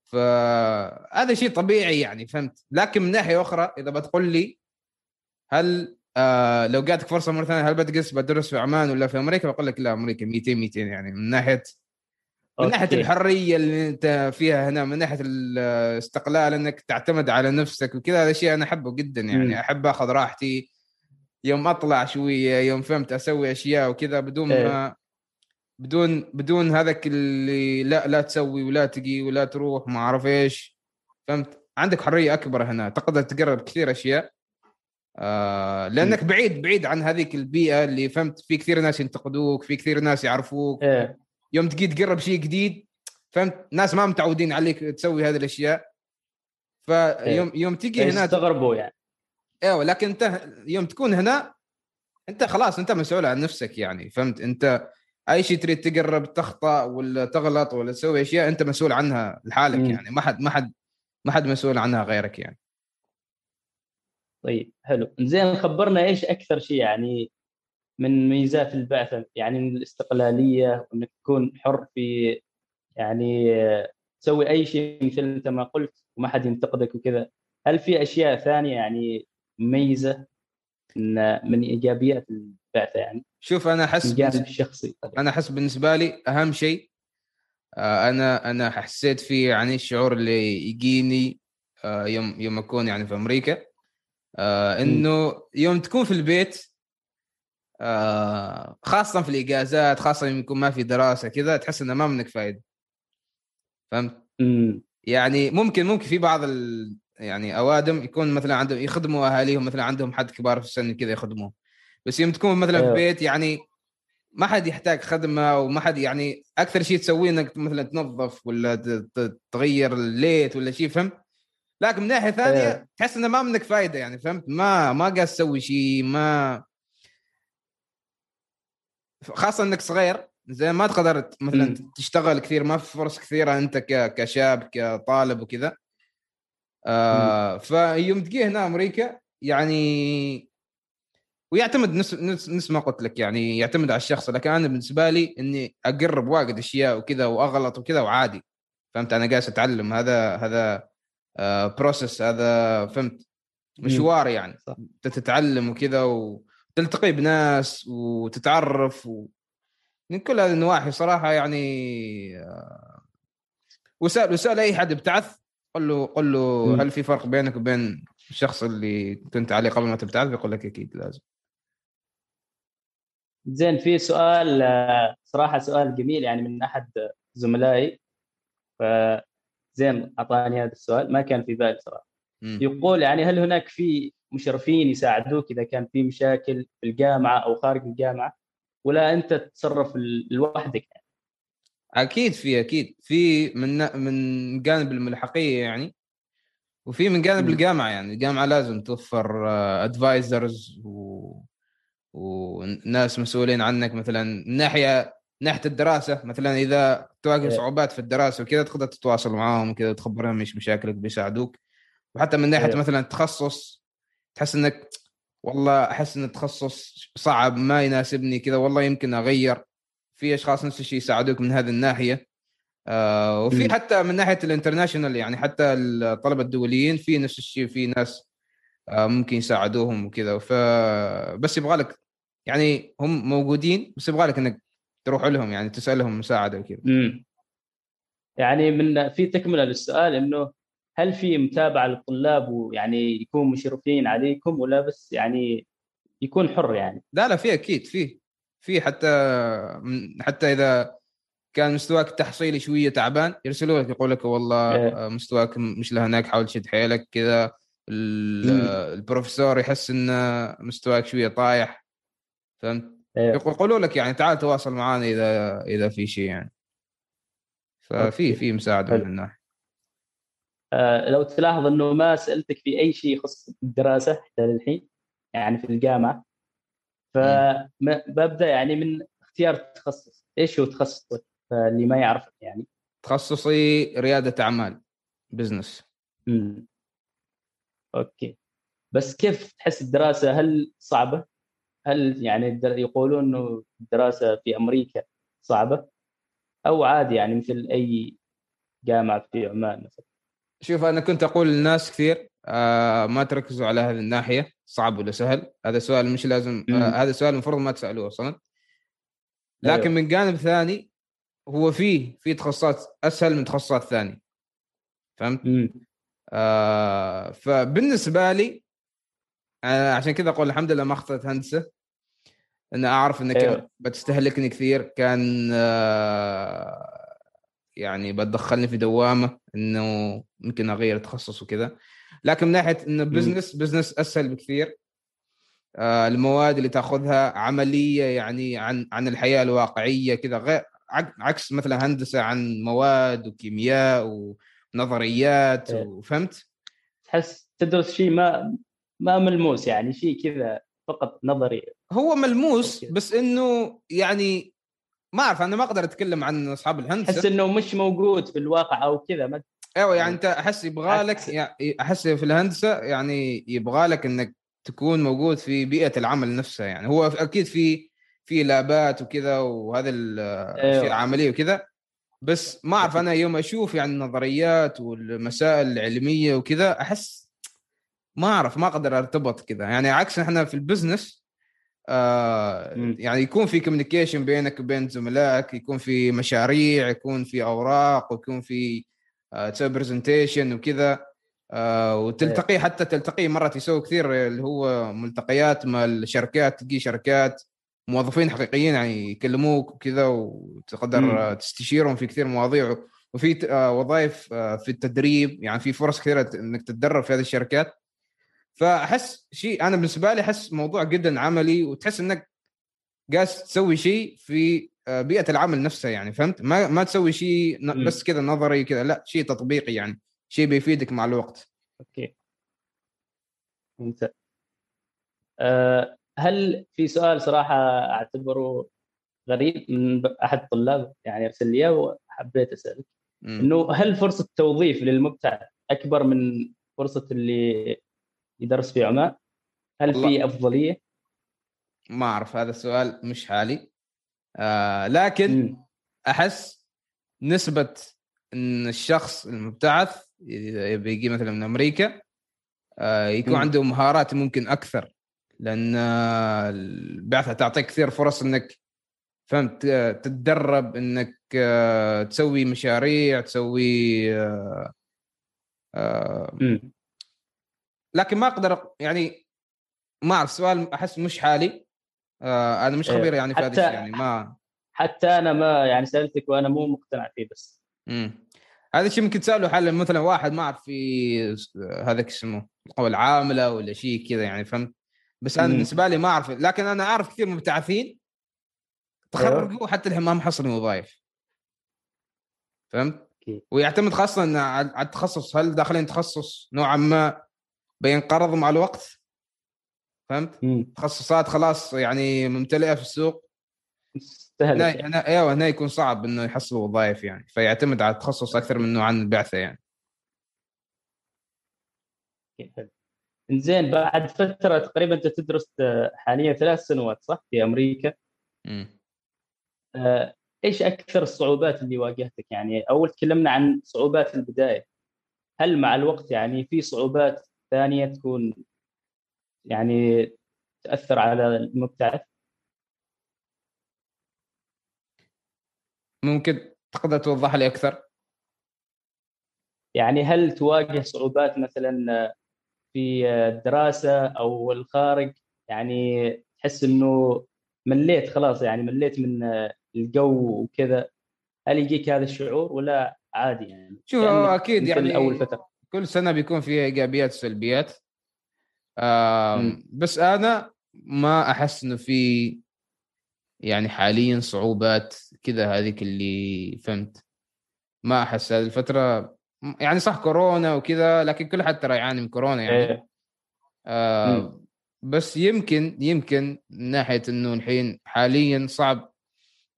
فهذا شيء طبيعي يعني فهمت؟ لكن من ناحية أخرى إذا بتقول لي هل آه لو جاتك فرصة مرة ثانية هل بتقص بدرس في عمان ولا في أمريكا؟ بقول لك لا أمريكا 200 200 يعني من ناحية من ناحية الحرية اللي أنت فيها هنا من ناحية الاستقلال إنك تعتمد على نفسك وكذا هذا شيء أنا أحبه جدا يعني م. أحب آخذ راحتي. يوم أطلع شوية يوم فهمت أسوي أشياء وكذا بدون إيه. ما بدون بدون هذاك اللي لا لا تسوي ولا تجي ولا تروح ما أعرف إيش. فهمت؟ عندك حرية أكبر هنا تقدر تقرب كثير أشياء. آه لأنك بعيد بعيد عن هذيك البيئة اللي فهمت في كثير ناس ينتقدوك في كثير ناس يعرفوك. إيه. يوم تجي تقرب شيء جديد فهمت؟ ناس ما متعودين عليك تسوي هذه الأشياء. فيوم إيه. يوم تجي هنا تستغربوا يعني. إيوه لكن أنت يوم تكون هنا أنت خلاص أنت مسؤول عن نفسك يعني فهمت؟ أنت أي شيء تريد تقرب تخطأ ولا تغلط ولا تسوي أشياء أنت مسؤول عنها لحالك م. يعني ما حد ما حد ما حد مسؤول عنها غيرك يعني. طيب حلو. زين خبرنا إيش أكثر شيء يعني من ميزات البعثه يعني من الاستقلالية وإنك تكون حر في يعني تسوي أي شيء مثل أنت ما قلت وما حد ينتقدك وكذا. هل في أشياء ثانية يعني مميزه من من إيجابيات البعثة يعني. شوف أنا أحس الجانب الشخصي. أنا أحس بالنسبة لي أهم شيء آه، أنا أنا حسيت فيه يعني الشعور اللي يجيني آه، يوم يوم أكون يعني في أمريكا آه، إنه يوم تكون في البيت خاصة في الإجازات خاصة يوم يكون ما في دراسة كذا تحس إنه ما منك فايدة. فهمت؟ يعني ممكن ممكن في بعض ال... يعني أوادم يكون مثلا عندهم يخدموا أهاليهم مثلا عندهم حد كبار في السن كذا يخدموه بس يوم تكون مثلا في أيوه. بيت يعني ما حد يحتاج خدمة وما حد يعني أكثر شيء تسويه إنك مثلا تنظف ولا تغير الليت ولا شيء فهمت؟ لكن من ناحية ثانية أيوه. تحس إنه ما منك فايدة يعني فهمت؟ ما ما قاعد تسوي شيء ما خاصة إنك صغير زي ما تقدر مثلا م. تشتغل كثير ما في فرص كثيرة أنت كشاب كطالب وكذا آه فيوم تجي هنا أمريكا يعني ويعتمد نفس نفس ما قلت لك يعني يعتمد على الشخص. لكن أنا بالنسبة لي إني أقرب واجد أشياء وكذا وأغلط وكذا وعادي. فهمت؟ أنا جالس أتعلم. هذا هذا آه بروسس هذا فهمت؟ مشوار يعني. تتعلم وكذا وتلتقي بناس وتتعرف و... من كل هذه النواحي صراحة يعني آه وسال وسال أي حد ابتعث قل له قل له هل في فرق بينك وبين الشخص اللي كنت عليه قبل ما تبتعث؟ يقول لك أكيد لازم. زين في سؤال آه، صراحة سؤال جميل يعني من أحد زملائي. فزين أعطاني هذا السؤال. ما كان في بالي صراحة. يقول يعني هل هناك في مشرفين يساعدوك إذا كان في مشاكل في الجامعة أو خارج الجامعة؟ ولا أنت تتصرف لوحدك يعني؟ أكيد في أكيد. في من من جانب الملحقية يعني وفي من جانب الجامعة يعني. الجامعة لازم توفر ادفايزرز آه، و... وناس مسؤولين عنك. مثلا من ناحية ناحية الدراسة مثلا إذا تواجه إيه. صعوبات في الدراسة وكذا تقدر تتواصل معاهم وكذا تخبرهم إيش مشاكلك بيساعدوك وحتى من ناحية إيه. مثلا التخصص تحس إنك والله أحس إن التخصص صعب ما يناسبني كذا والله يمكن أغير. في أشخاص نفس الشيء يساعدوك من هذه الناحية. آه وفي حتى من ناحية الانترناشونال يعني حتى الطلبة الدوليين في نفس الشيء في ناس آه ممكن يساعدوهم وكذا. فبس يبغى لك يعني هم موجودين بس يبغى لك إنك تروح لهم يعني تسالهم مساعدة وكذا. يعني من في تكملة للسؤال إنه هل في متابعة للطلاب ويعني يكون مشرفين عليكم ولا بس يعني يكون حر يعني؟ لا لا في أكيد في. في حتى حتى إذا كان مستواك التحصيلي شوية تعبان يرسلوا لك يقول لك والله إيه. مستواك مش لهناك حاول تشد حيلك كذا. البروفيسور يحس إن مستواك شوية طايح. فهمت؟ إيه. يقولوا لك يعني تعال تواصل معنا إذا إذا في شيء يعني. ففي في مساعدة من الناحية. آه لو تلاحظ إنه ما سألتك في أي شيء يخص الدراسة حتى للحين يعني في الجامعة فببدأ يعني من اختيار التخصص إيش هو تخصصك اللي ما يعرف يعني. تخصصي ريادة أعمال business امم okay. بس كيف تحس الدراسة؟ هل صعبة؟ هل يعني يقولون إنه الدراسة في أمريكا صعبة؟ أو عادي يعني مثل أي جامعة في عمان مثلا. شوف أنا كنت أقول للناس كثير آه ما تركزوا على هذه الناحية صعب ولا سهل؟ هذا سؤال مش لازم آه هذا سؤال المفروض ما تسألوه أصلا. لكن أيوه. من جانب ثاني هو فيه في تخصصات أسهل من تخصصات ثانية فهمت؟ آه فبالنسبة لي آه عشان كذا أقول الحمد لله ما اخترت هندسة. أنا أعرف إنك أيوه. بتستهلكني كثير. كان آه يعني بتدخلني في دوامة إنه ممكن أغير تخصص وكذا. لكن من ناحية انه business business أسهل بكثير. آه المواد اللي تأخذها عملية يعني عن عن الحياة الواقعية كذا غير عكس مثلا هندسة عن مواد وكيمياء ونظريات إيه. وفهمت؟ تحس تدرس شيء ما ما ملموس يعني شيء كذا فقط نظري. هو ملموس بس إنه يعني ما أعرف أنا ما أقدر أتكلم عن أصحاب الهندسة. احس إنه مش موجود في الواقع أو كذا ما أيوه يعني أنت أحس يبغى لك يعني أحس في الهندسة يعني يبغى لك إنك تكون موجود في بيئة العمل نفسها. يعني هو أكيد في في لابات وكذا وهذا الاشياء أيوة. العملية وكذا. بس ما أعرف أنا يوم أشوف يعني النظريات والمسائل العلمية وكذا أحس ما أعرف ما أقدر أرتبط كذا. يعني عكس إحنا في ال business آه يعني يكون في communication بينك وبين زملائك يكون في مشاريع يكون في أوراق ويكون في تسوي presentation وكذا. آه وتلتقي حتى تلتقي مرات يسوي كثير اللي هو ملتقيات مع الشركات تجي شركات موظفين حقيقيين يعني يكلموك وكذا وتقدر تستشيرهم في كثير مواضيع. وفي آه، وظائف آه، في التدريب يعني في فرص كثيرة إنك تتدرب في هذه الشركات. فأحس شيء أنا بالنسبة لي أحس موضوع جدا عملي وتحس إنك قاس تسوي شيء في آه، بيئة العمل نفسها يعني فهمت؟ ما ما تسوي شيء بس كذا نظري كذا لا شيء تطبيقي يعني شيء بيفيدك مع الوقت. أوكي. ممتاز. أه هل في سؤال صراحة أعتبره غريب من أحد الطلاب؟ يعني أرسل لي وحبيت أسألك. إنه هل فرصة توظيف للمبتعث أكبر من فرصة اللي يدرس في عمان؟ هل في أفضلية؟ ما أعرف هذا السؤال مش حالي. آه لكن م. أحس نسبة إن الشخص المبتعث بيجي مثلا من أمريكا آه يكون م. عنده مهارات ممكن أكثر لأن البعثة تعطيك كثير فرص إنك فهمت تتدرب إنك آه، تسوي مشاريع تسوي آه، آه، لكن ما أقدر يعني ما أعرف سؤال أحس مش حالي أنا مش خبير يعني في هذا الشيء يعني ما حتى أنا ما يعني سألتك وأنا مو مقتنع فيه بس. امم هذا الشيء ممكن تسأله حال مثلا واحد ما أعرف في هذاك اسمه القوى العاملة ولا شيء كذا يعني فهمت؟ بس أنا بالنسبة لي ما أعرف لكن أنا أعرف كثير مبتعثين تخرجوا أيوه. حتى الحين ما محصلين وظائف فهمت؟ ويعتمد خاصة على التخصص هل داخلين تخصص نوعا ما بينقرض مع الوقت؟ فهمت؟ مم. تخصصات خلاص يعني ممتلئة في السوق. هنا هنا أيوه هنا يكون صعب إنه يحصل وظائف يعني. فيعتمد على التخصص أكثر منه عن البعثة يعني. زين بعد فترة تقريبا أنت تدرس حاليا ثلاث سنوات صح؟ في أمريكا. امم آه، إيش أكثر الصعوبات اللي واجهتك؟ يعني أول تكلمنا عن صعوبات البداية. هل مع الوقت يعني في صعوبات ثانية تكون يعني تأثر على المبتعث؟ ممكن تقدر توضح لي أكثر؟ يعني هل تواجه صعوبات مثلا في الدراسة أو الخارج؟ يعني تحس إنه مليت خلاص يعني مليت من الجو وكذا. هل يجيك هذا الشعور ولا عادي يعني؟ شوف أكيد يعني اول فترة. كل سنة بيكون فيها إيجابيات وسلبيات. بس أنا ما أحس إنه في يعني حاليا صعوبات كذا هذيك اللي فهمت. ما أحس هذه الفترة يعني صح كورونا وكذا لكن كل حد ترى يعاني من كورونا يعني. آه بس يمكن يمكن من ناحية إنه الحين حاليا صعب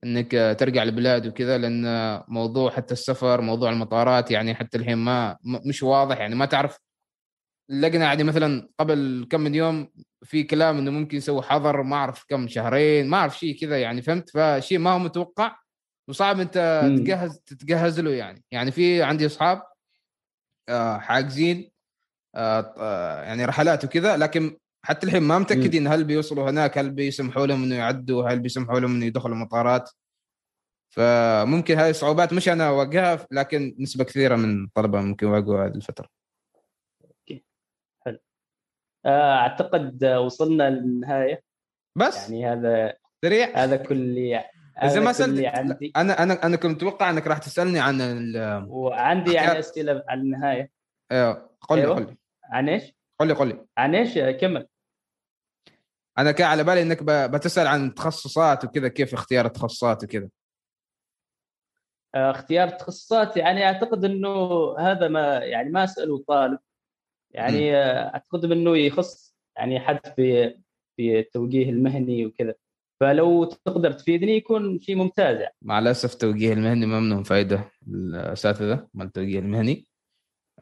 إنك ترجع البلاد وكذا لأن موضوع حتى السفر موضوع المطارات يعني حتى الحين ما مش واضح يعني ما تعرف لقنا يعني مثلا قبل كم من يوم في كلام إنه ممكن يسوي حظر ما أعرف كم شهرين ما أعرف شيء كذا يعني فهمت؟ فشيء ما هو متوقع وصعب أنت تجهز تتجهز له يعني. يعني في عندي أصحاب آه، حاجزين آه، يعني رحلات وكذا لكن حتى الحين ما متاكدين هل بيوصلوا هناك هل بيسمحوا لهم إنه يعدوا هل بيسمحوا لهم إنه يدخلوا مطارات. فممكن هذه الصعوبات مش أنا اواجهها لكن نسبة كثيرة من الطلبه ممكن يواجهوا هذه الفترة. آه، أعتقد وصلنا للنهاية. بس؟ يعني هذا سريع. هذا كل إذا ما سالت عندي. أنا أنا أنا كنت متوقع إنك راح تسألني عن وعندي يعني أسئلة عن النهاية. أيوه قل لي أيوه. قل لي. عن إيش؟ قل لي قل لي. عن إيش؟ كمل. أنا كان على بالي إنك بتسأل عن تخصصات وكذا كيف اختيار التخصصات وكذا. آه، اختيار التخصصات يعني أعتقد إنه هذا ما يعني ما أسأله طالب. يعني م. آه، أعتقد إنه يخص يعني حد في في التوجيه المهني وكذا. فلو تقدر تفيدني يكون شيء ممتاز يعني. مع الأسف التوجيه المهني ما منهم فائده الأساتذة مال التوجيه المهني.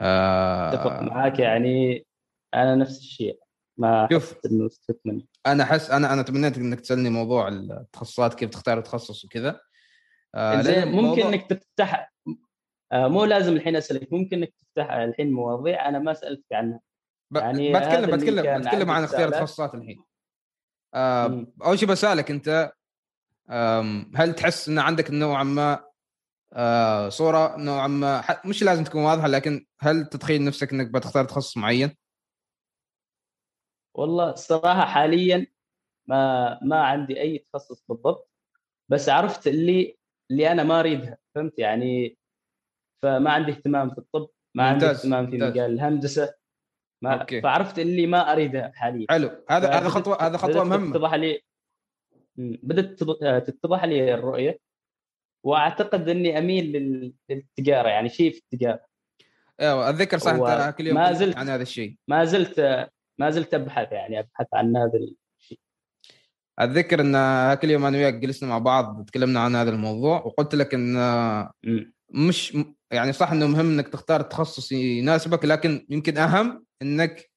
أتفق آه معاك يعني. أنا نفس الشيء. ما شوف. إنه مني أنا أحس أنا أنا تمنيت إنك تسألني موضوع التخصصات كيف تختار تخصص وكذا. آه ممكن موضوع... إنك تفتح آه مو لازم الحين أسألك ممكن إنك تفتح الحين مواضيع أنا ما سألتك عنها. يعني بتكلم بتكلم بتكلم عن اختيار التخصصات الحين آه أول شيء بسألك أنت هل تحس إن عندك نوعا ما آه صورة نوعا ما مش لازم تكون واضحة لكن هل تتخيل نفسك إنك بتختار تخصص معين؟ والله الصراحة حاليا ما ما عندي أي تخصص بالضبط بس عرفت اللي اللي أنا ما أريدها فهمت يعني فما عندي اهتمام في الطب ما عندي اهتمام في مجال الهندسة ما أوكي. فعرفت اللي ما اريدها حاليا. حلو. هذا هذا خطوه هذا خطوة مهمة. تتضح لي بدأت تتضح لي الرؤية وأعتقد إني أميل للتجارة يعني شيء في التجارة. أيوه أتذكر صح كل يوم ما زلت عن هذا الشيء. ما زلت ما زلت أبحث يعني أبحث عن هذا الشيء. أتذكر إن هاك اليوم أنا وياك جلسنا مع بعض تكلمنا عن هذا الموضوع وقلت لك ان مش يعني صح إنه مهم إنك تختار تخصص يناسبك لكن يمكن أهم إنك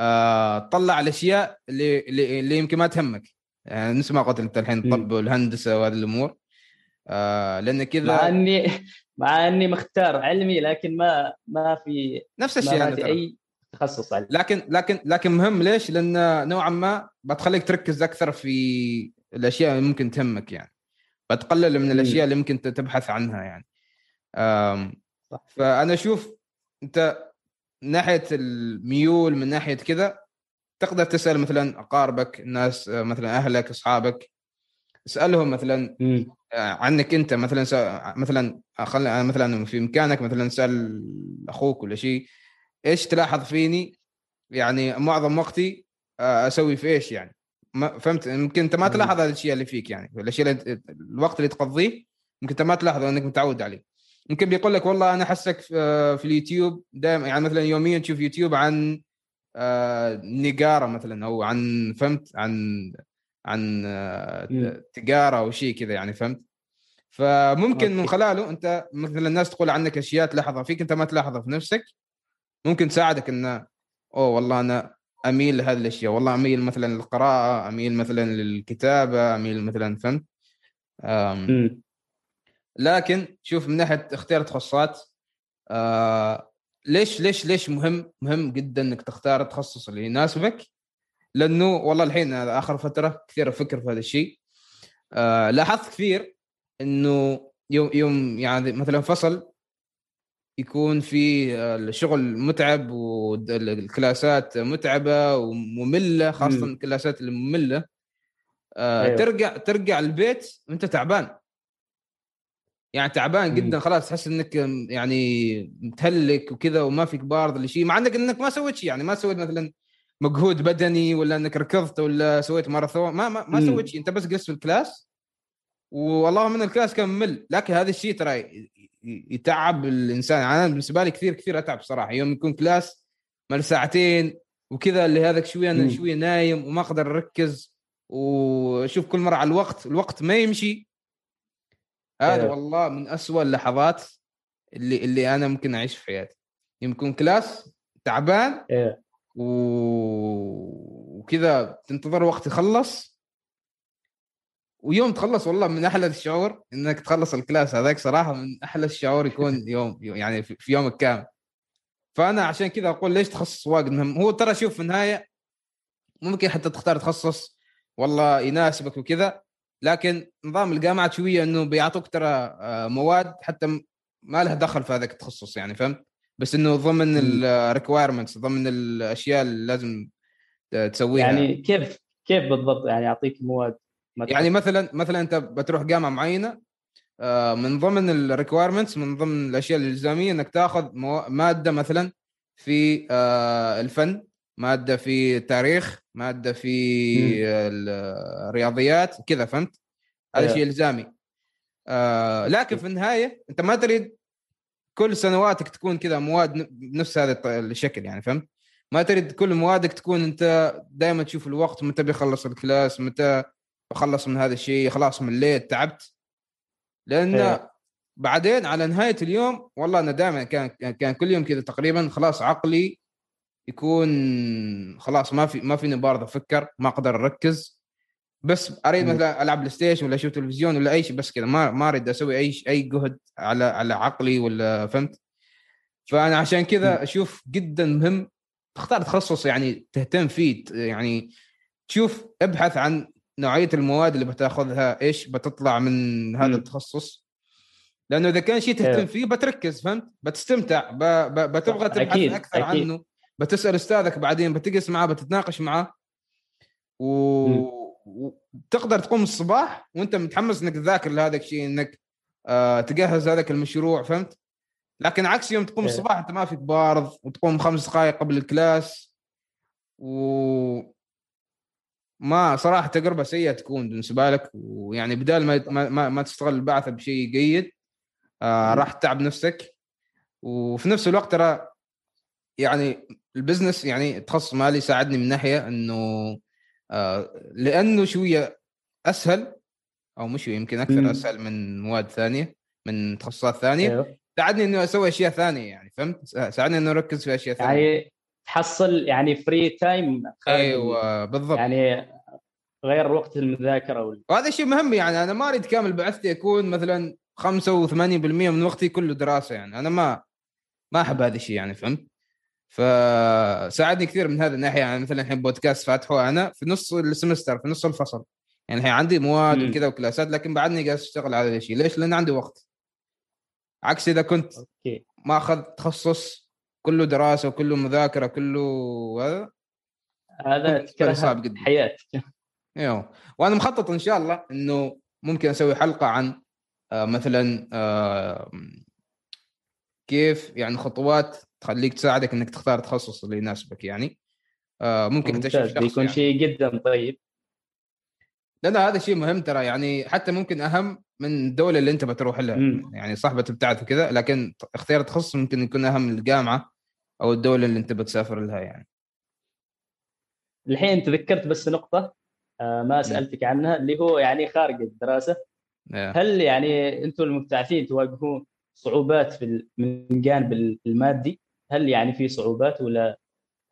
آه تطلع الأشياء اللي اللي يمكن ما تهمك. يعني نفس ما قلت أنت الحين الطب والهندسة وهذه الأمور. آه لأن كذا مع إني مع إني مختار علمي لكن ما ما في نفس الشيء ما في أي تخصص علمي. لكن لكن لكن مهم ليش؟ لأن نوعا ما بتخليك تركز أكثر في الأشياء اللي ممكن تهمك يعني. بتقلل من الأشياء اللي ممكن تبحث عنها يعني. صح. فأنا أشوف أنت من ناحية الميول من ناحية كذا تقدر تسأل مثلا أقاربك الناس مثلا أهلك أصحابك اسألهم مثلا عنك أنت مثلا مثلا خل مثلا في امكانك مثلا سأل أخوك ولا شيء إيش تلاحظ فيني؟ يعني معظم وقتي أسوي في إيش يعني؟ ما فهمت؟ يمكن أنت ما تلاحظ هذه الاشياء اللي فيك يعني الاشياء اللي الوقت اللي تقضيه يمكن أنت ما تلاحظه أنك متعود عليه. يمكن بيقول لك والله أنا احسك في اليوتيوب. دائما يعني مثلا يوميا تشوف يوتيوب عن نقاره مثلا أو عن فهمت؟ عن عن تجارة أو شيء كذا يعني فهمت؟ فممكن من خلاله أنت مثلا الناس تقول عنك أشياء تلاحظها فيك أنت ما تلاحظها في نفسك. ممكن تساعدك إنه أوه والله أنا أميل لهذه الأشياء. والله أميل مثلا للقراءة أميل مثلا للكتابة أميل مثلا فهمت؟ لكن شوف من ناحية اختيار تخصصات آه ليش ليش ليش مهم مهم جدا إنك تختار التخصص اللي يناسبك لأنه والله الحين آخر فترة كثير أفكر في هذا الشيء آه لاحظت كثير إنه يوم يوم يعني مثلا فصل يكون في الشغل متعب وال classات متعبة ومملة خاصة م. ال classات الممله آه أيوه. ترجع ترجع البيت وأنت تعبان يعني تعبان جدا خلاص تحس إنك يعني مستهلك وكذا وما فيك بارد ولا شيء مع انك إنك ما سويت شيء يعني ما سويت مثلا مجهود بدني ولا إنك ركضت ولا سويت ماراثون ما ما, ما سويت شيء أنت بس جلست في ال class والله من ال class كان ممل. لكن هذا الشيء ترى يتعب الإنسان. يعني أنا بالنسبة لي كثير كثير أتعب صراحة. يوم يكون class مال ساعتين وكذا اللي هذاك شوية أنا شوية نايم وما أقدر أركز وشوف كل مرة على الوقت الوقت ما يمشي. هذا أيوه. والله من أسوأ اللحظات اللي اللي أنا ممكن أعيش في حياتي يمكن class تعبان أيوه. و... وكذا تنتظر وقت يخلص ويوم تخلص والله من أحلى الشعور إنك تخلص الكلاس هذاك صراحة من أحلى الشعور يكون يوم يعني في يومك كامل فأنا عشان كذا أقول ليش تخصص واجد مهم هو ترى شوف في النهاية ممكن حتى تختار تخصص والله يناسبك وكذا لكن نظام الجامعات شوية إنه بيعطوك ترى آه، مواد حتى ما لها دخل في هذاك التخصص يعني فهمت؟ بس إنه ضمن ال requirements ضمن الأشياء اللي لازم تسويها. يعني كيف كيف بالضبط يعني يعطيك مواد يعني مثلا مثلا أنت بتروح جامعة معينة آه، من ضمن ال requirements من ضمن الأشياء الإلزامية إنك تاخذ مادة مثلا في آه، الفن مادة في التاريخ مادة في الرياضيات كذا فهمت؟ هذا شيء إلزامي. آه، لكن في النهاية أنت ما تريد كل سنواتك تكون كذا مواد بنفس هذا الشكل يعني فهمت؟ ما تريد كل موادك تكون أنت دائما تشوف الوقت متى بيخلص الكلاس متى بخلص من هذا الشيء خلاص مليت تعبت. لأن إيه. بعدين على نهاية اليوم والله أنا دائما كان كان كل يوم كذا تقريبا خلاص عقلي يكون خلاص ما في ما فيني برضه أفكر ما أقدر أركز. بس أريد مثلا ألعب بلاي ستيشن ولا أشوف تلفزيون ولا أي شيء بس كذا. ما ما أريد أسوي أي أي جهد على على عقلي ولا فهمت؟ فأنا عشان كذا أشوف جدا مهم. تختار تخصص يعني تهتم فيه يعني تشوف ابحث عن نوعية المواد اللي بتاخذها إيش بتطلع من هذا م. التخصص. لأنه إذا كان شيء تهتم فيه بتركز فهمت؟ بتستمتع ب... ب... بتبغى تبحث أكيد. أكثر أكيد. عنه. بتسأل أستاذك بعدين بتجلس معاه بتتناقش معاه. و... وتقدر تقوم الصباح وأنت متحمس إنك تذاكر لهذا الشيء إنك آه تجهز هذاك المشروع فهمت؟ لكن عكس يوم تقوم الصباح أنت ما فيك بارض وتقوم خمس دقائق قبل الكلاس. و ما صراحة تجربة سيئة تكون بالنسبة لك ويعني بدال ما ما, ما تشتغل البعثة بشيء جيد آه راح تتعب نفسك. وفي نفس الوقت ترى يعني ال business يعني تخصص مالي ساعدني من ناحية إنه آه لأنه شوية أسهل أو مش يمكن أكثر أسهل من مواد ثانية من تخصصات ثانية أيوه. ساعدني إنه أسوي أشياء ثانية يعني فهمت؟ ساعدني إنه أركز في أشياء ثانية يعني تحصل يعني free time أيوه بالضبط يعني غير وقت المذاكرة وال... وهذا شيء مهم يعني أنا ما أريد كامل بعثتي اكون مثلا 85% من وقتي كله دراسة يعني أنا ما ما أحب هذا الشيء يعني فهمت؟ فساعدني كثير من هذه الناحية. يعني مثلا الحين بودكاست فاتحه أنا في نص السمستر في نص الفصل. يعني الحين عندي مواد وكذا وكلاسات لكن بعدني جالس أشتغل على هذا الشيء. ليش؟ لأن عندي وقت. عكس إذا كنت ما اخذت تخصص كله دراسة وكله مذاكرة كله هذا هذا صعب جدا. حياة. أيوه وأنا مخطط إن شاء الله إنه ممكن أسوي حلقة عن آه مثلا آه كيف يعني خطوات تخليك تساعدك إنك تختار التخصص اللي يناسبك يعني. آه ممكن تكتشف بيكون يعني. شيء جدا طيب. لأن هذا شيء مهم ترى يعني حتى ممكن أهم من الدولة اللي أنت بتروح لها. م. يعني صح بتبتعد وكذا لكن اختيار التخصص ممكن يكون أهم من الجامعة أو الدولة اللي أنت بتسافر لها يعني. الحين تذكرت بس نقطة آه، ما سألتك عنها اللي هو يعني خارج الدراسة. هل يعني أنتم المبتعثين تواجهون صعوبات في من جانب المادي هل يعني في صعوبات ولا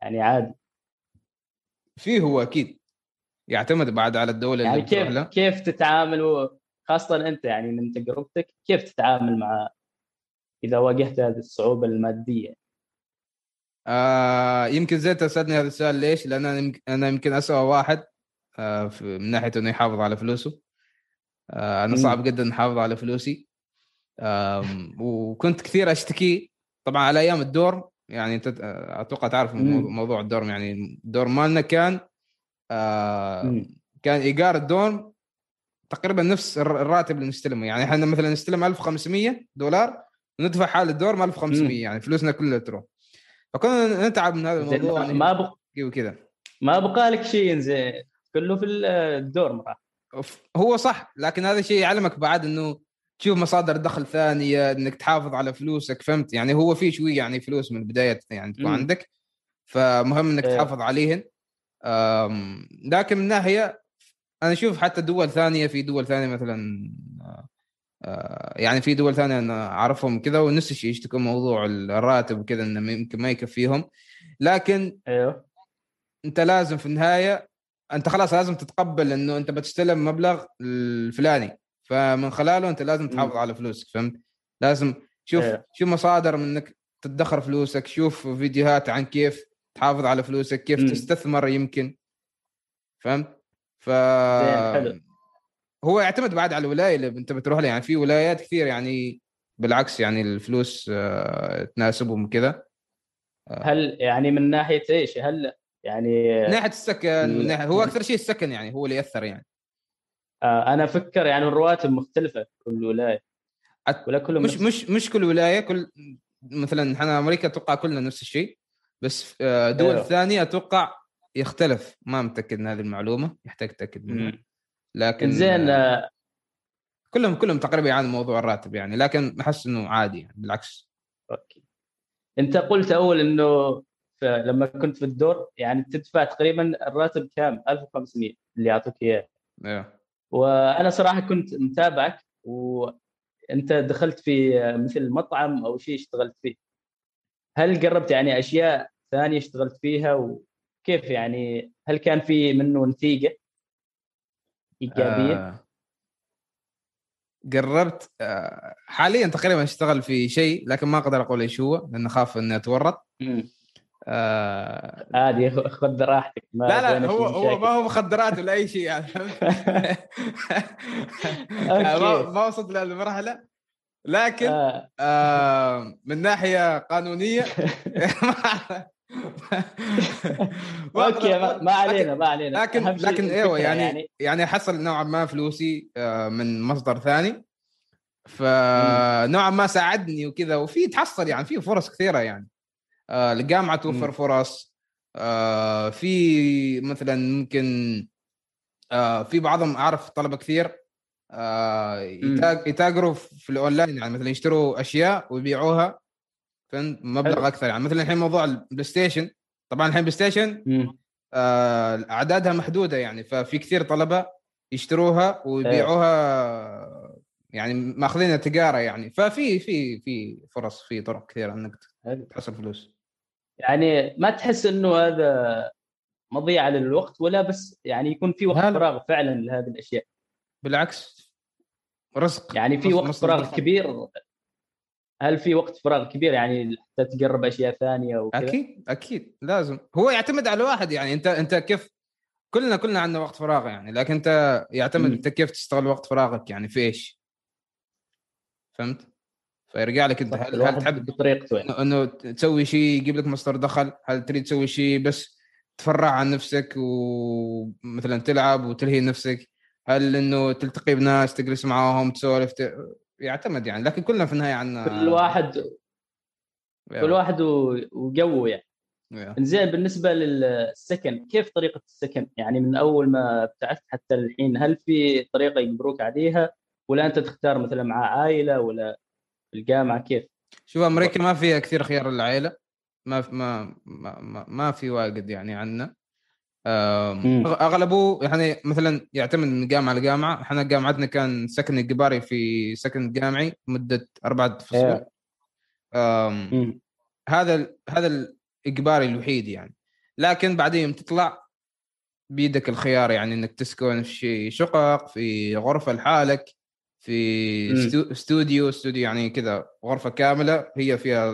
يعني عادي؟ فيه هو أكيد يعتمد بعد على الدولة يعني اللي كيف لها. كيف تتعامل خاصة أنت يعني من تجربتك كيف تتعامل مع إذا واجهت هذه الصعوبة المادية؟ آه يمكن زي تسألني هذا السؤال ليش؟ لأن أنا أنا يمكن اسوء واحد آه من ناحية إنه يحافظ على فلوسه. آه أنا صعب جدا أحافظ على فلوسي. وكنت كثير أشتكي. طبعا على أيام الدور يعني أنت أتوقع تعرف موضوع الدورم يعني الدور مالنا كان آه كان إيجار الدورم تقريبا نفس الراتب اللي نستلمه. يعني إحنا مثلا نستلم 1500 دولار وندفع حال الدور 1500 يعني فلوسنا كلها تروح. فكنا نتعب من هذا الموضوع يعني ما بق... وكذا. ما بقى لك شيء ينزل كله في الدور راح هو صح لكن هذا الشيء يعلمك بعد إنه تشوف مصادر دخل ثانية إنك تحافظ على فلوسك فهمت؟ يعني هو في شوي يعني فلوس من البداية يعني تكون عندك فمهم إنك إيه. تحافظ عليهن. لكن من ناحية أنا أشوف حتى دول ثانية في دول ثانية مثلا آه، يعني في دول ثانية أنا أعرفهم كذا ونفس الشيء يشتكوا موضوع الراتب وكذا إنه يمكن ما يكفيهم لكن أيوه أنت لازم في النهاية أنت خلاص لازم تتقبل إنه أنت بتستلم مبلغ الفلاني. فمن خلاله أنت لازم تحافظ على فلوسك فهمت؟ لازم شوف أيوه. شو مصادر من إنك تدخر فلوسك شوف فيديوهات عن كيف تحافظ على فلوسك كيف م. تستثمر يمكن فهمت ف هو يعتمد بعد على الولاية اللي أنت بتروح لها يعني في ولايات كثير يعني بالعكس يعني الفلوس آه، تناسبهم كذا آه. هل يعني من ناحية إيش؟ هل يعني من ناحية السكن من ناحية هو أكثر شيء السكن يعني هو اللي يأثر يعني أنا أفكر يعني الرواتب مختلفة كل ولاية. ولا كلهم مش مش مش كل ولاية كل مثلا إحنا أمريكا أتوقع كلنا نفس الشيء بس دول أيوه. ثانية أتوقع يختلف. ما متأكد من هذه المعلومة يحتاج تأكد منها. لكن زين كلهم كلهم تقريبا يعانوا موضوع الراتب يعني لكن أحس إنه عادي يعني بالعكس. أوكي. أنت قلت أول إنه لما كنت في الدور يعني تدفع تقريبا الراتب كام؟ 1500 اللي يعطوك إياه. أيوه وأنا صراحة كنت متابعك وأنت دخلت في مثل مطعم أو شيء اشتغلت فيه. هل قربت يعني أشياء ثانية اشتغلت فيها؟ وكيف يعني هل كان في منه نتيجة إيجابية؟ آه. قربت آه، حاليا تقريبا اشتغل في شيء لكن ما أقدر أقول إيش هو لأن اخاف إني أتورط. آه عادي خذ راحتك ما لا لا هو هو ما هو مخدرات ولا أي شيء يعني ما ما وصلت للمرحله لكن آه. آه من ناحية قانونية أوكي ما علينا ما علينا. لكن لكن أيوه يعني يعني, يعني حصل نوعا ما فلوسي آه، من مصدر ثاني. فنوعا ما ساعدني وكذا وفي تحصل يعني في فرص كثيرة يعني. الجامعة توفر فرص آه، في مثلا ممكن في بعضهم أعرف طلبة كثير يتاجروا في الأونلاين يعني مثلا يشتروا أشياء ويبيعوها فهمت؟ مبلغ. أكثر. يعني مثلا الحين موضوع البلاي ستيشن طبعا الحين بلاي ستيشن آه أعدادها محدودة يعني ففي كثير طلبة يشتروها ويبيعوها يعني ماخذينها تجارة يعني. ففي في في فرص في طرق كثيرة إنك تحصل فلوس. يعني ما تحس إنه هذا مضيعه للوقت ولا بس يعني يكون في وقت فراغ فعلا لهذه الأشياء. بالعكس رزق. يعني في وقت فراغ كبير هل في وقت فراغ كبير يعني حتى تقرب أشياء ثانية وكذا؟ أكيد أكيد لازم. هو يعتمد على الواحد يعني. أنت أنت كيف كلنا كلنا عندنا وقت فراغ يعني. لكن أنت يعتمد أنت كيف تستغل وقت فراغك يعني في إيش؟ فهمت؟ فيرجع لك انت هل, هل تحب بطريقته يعني. انه تسوي شيء يجيب لك مصدر دخل؟ هل تريد تسوي شيء بس تفرع عن نفسك ومثلا تلعب وتلهي نفسك؟ هل إنه تلتقي بناس تجلس معاهم تسولف يعتمد يعني لكن كلنا في النهاية عندنا كل واحد كل واحد وجوه يعني زين بالنسبة للسكن كيف طريقة السكن يعني من أول ما ابتعثت حتى الحين هل في طريقة يجبروك عليها ولا أنت تختار مثلا مع عائلة ولا الجامعة كيف؟ شوف أمريكا ما فيها كثير خيار للعائله ما ما ما, ما في واجد يعني عندنا أغلبه يعني مثلا يعتمد من جامعة لجامعة. إحنا جامعتنا كان سكن إجباري في سكن جامعي مدة أربعة فصول هذا هذا الإجباري الوحيد يعني. لكن بعدين تطلع بيدك الخيار يعني إنك تسكن في شقق في غرفة لحالك. في استوديو استوديو يعني كذا غرفة كاملة هي فيها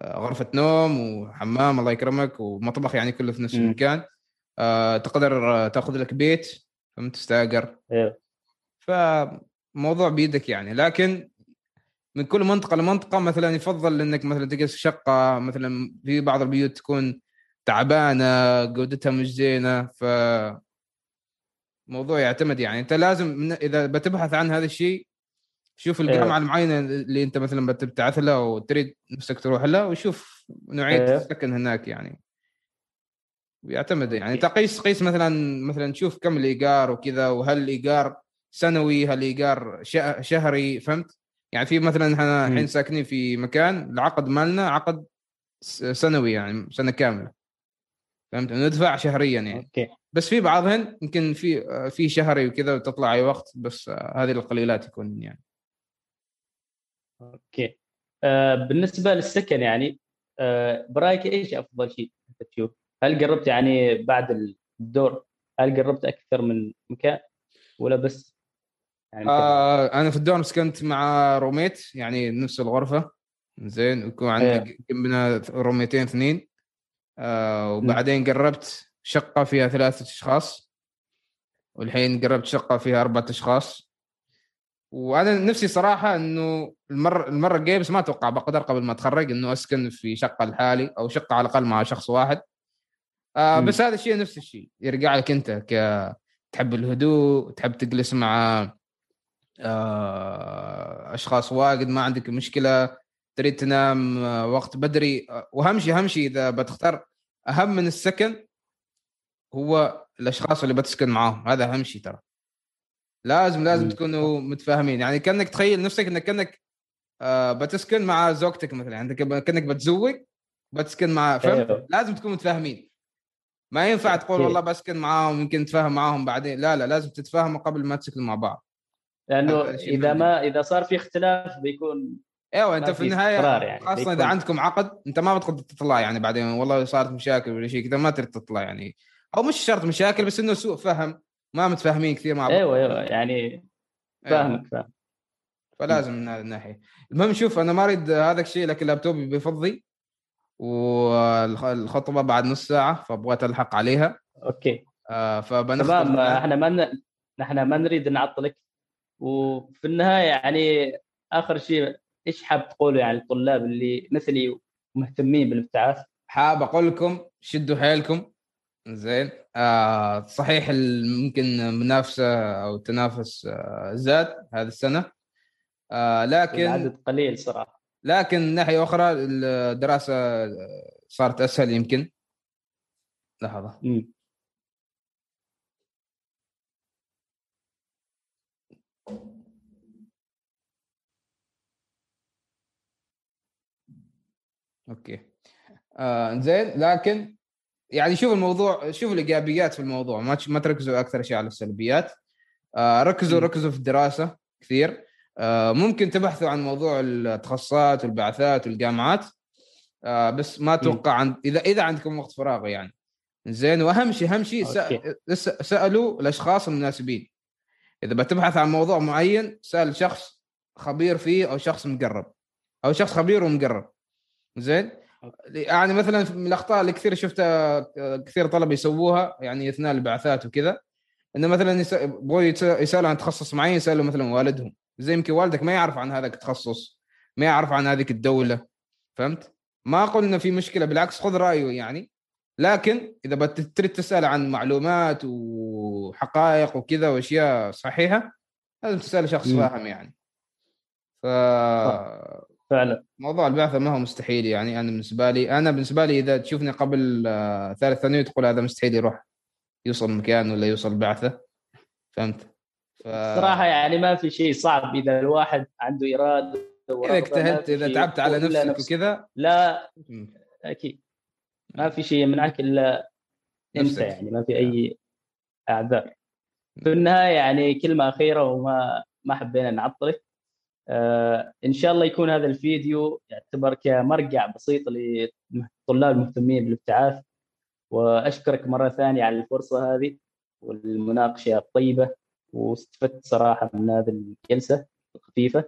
آه، غرفة نوم وحمام الله يكرمك ومطبخ يعني كله في نفس المكان. آه، تقدر تأخذ لك بيت فهمت؟ تستأجر. أيوه فموضوع بيدك يعني. لكن من كل منطقة لمنطقة مثلا يفضل إنك مثلا تجلس شقة مثلا في بعض البيوت تكون تعبانة جودتها مش زينة ف موضوع يعتمد يعني أنت لازم من إذا بتبحث عن هذا الشيء شوف الجامعة أيوه. المعينة اللي أنت مثلا بتبتعث لها وتريد نفسك تروح لها وشوف نوعية أيوه. السكن هناك يعني يعتمد يعني تقيس قيس مثلا مثلا تشوف كم الإيجار وكذا وهل الإيجار سنوي هل ايجار شهري فهمت؟ يعني في مثلا إحنا الحين ساكنين في مكان العقد مالنا عقد سنوي يعني سنة كاملة فهمت؟ ندفع شهريا يعني okay. بس في بعضهن يمكن في في شهري وكذا وتطلع أي وقت بس هذه القليلات يكون يعني. okay. آه بالنسبة للسكن يعني آه برايك إيش أفضل شيء أنت تشوف؟ هل قربت يعني بعد الدور هل قربت أكثر من مكان ولا بس يعني آه أنا في الدور سكنت مع roommate يعني نفس الغرفة. زين ويكون عندك جنبنا روميتين اثنين. آه وبعدين قربت شقة فيها ثلاثة أشخاص والحين قربت شقة فيها أربعة أشخاص. وأنا نفسي صراحة إنه المره المرة الجاية بس ما أتوقع بقدر قبل ما أتخرج إنه أسكن في شقة لحالي أو شقة على الأقل مع شخص واحد. آه بس هذا الشيء نفس الشيء يرجع لك أنت ك تحب الهدوء تحب تجلس مع آه أشخاص واجد ما عندك مشكلة تريد تنام آه وقت بدري. واهم شيء اهم شيء إذا بتختار. أهم من السكن هو الأشخاص اللي بتسكن معاهم هذا أهم شيء ترى. لازم لازم تكونوا متفاهمين. يعني كأنك تخيل نفسك إنك كأنك آه بتسكن مع زوجتك مثلا. يعني كأنك بتزوج بتسكن مع فهمت؟ أيوه. لازم تكونوا متفاهمين. ما ينفع تقول والله بسكن معاهم يمكن تفاهم معاهم بعدين. لا لا لازم تتفاهموا قبل ما تسكنوا مع بعض. لأنه إذا ما إذا صار في اختلاف بيكون أيوه أنت في النهاية يعني. خاصة إذا عندكم عقد أنت ما بتقدر تطلع يعني بعدين. والله صارت مشاكل ولا شيء كذا ما تريد تطلع يعني. أو مش شرط مشاكل بس إنه سوء فهم. ما متفاهمين كثير مع بعض. أيوه أيوه يعني أيوة. فاهمك. فاهم. فلازم من هذه الناحية. المهم شوف أنا ما أريد هذا الشيء لكن لابتوبي بيفضي والخطبة بعد نص ساعة فبغيت ألحق عليها. أوكي. آه تمام. إحنا ما ن... نحن ما نريد نعطلك. وفي النهاية يعني آخر شيء إيش حاب تقولوا يعني الطلاب اللي مثلي مهتمين بالابتعاث؟ حاب أقول لكم شدوا حيلكم. زين. آه صحيح ممكن منافسة أو تنافس آه زاد هذه السنة. آه لكن العدد قليل صراحة. لكن من ناحية أخرى الدراسة صارت أسهل يمكن. لحظة. م. أوكي. آه زين. لكن يعني شوف الموضوع شوف الإيجابيات في الموضوع ما ما تركزوا أكثر شيء على السلبيات. آه ركزوا ركزوا في الدراسة كثير. آه ممكن تبحثوا عن موضوع التخصصات والبعثات والجامعات آه بس ما أتوقع عن اذا إذا عندكم وقت فراغ يعني. زين وأهم شيء أهم شيء سألوا الأشخاص المناسبين. إذا بتبحث عن موضوع معين سأل شخص خبير فيه أو شخص مقرب أو شخص خبير ومقرب. زين؟ يعني مثلا من الأخطاء اللي كثير شفتها كثير طلبة يسووها يعني أثناء البعثات وكذا إنه مثلا يبغوا يسألوا عن تخصص معين يسألوا مثلا والدهم. زي يمكن والدك ما يعرف عن هذا التخصص ما يعرف عن هذيك الدولة. فهمت؟ ما قلنا في مشكلة بالعكس خذ رأيه يعني. لكن إذا بتريد تسأل عن معلومات وحقائق وكذا وأشياء صحيحة لازم تسأل شخص فاهم يعني. ف فعلا. موضوع البعثة ما هو مستحيل يعني. أنا بالنسبة لي أنا بالنسبة لي إذا تشوفني قبل آه، ثالث ثانوي تقول هذا مستحيل يروح. يوصل مكان ولا يوصل بعثة. فهمت؟ ف... صراحة يعني ما في شيء صعب إذا الواحد عنده إرادة إذا اجتهدت إذا تعبت على نفسك نفس... وكذا. لا أكيد. ما في شيء يمنعك إلا أنت يعني ما في أي أعذار. في النهاية يعني كلمة أخيرة وما ما حبينا نعطلك. إن شاء الله يكون هذا الفيديو يعتبر كمرجع بسيط للطلاب المهتمين بالابتعاث وأشكرك مرة ثانية على الفرصة هذه والمناقشة الطيبة واستفدت صراحة من هذه الجلسة الخفيفة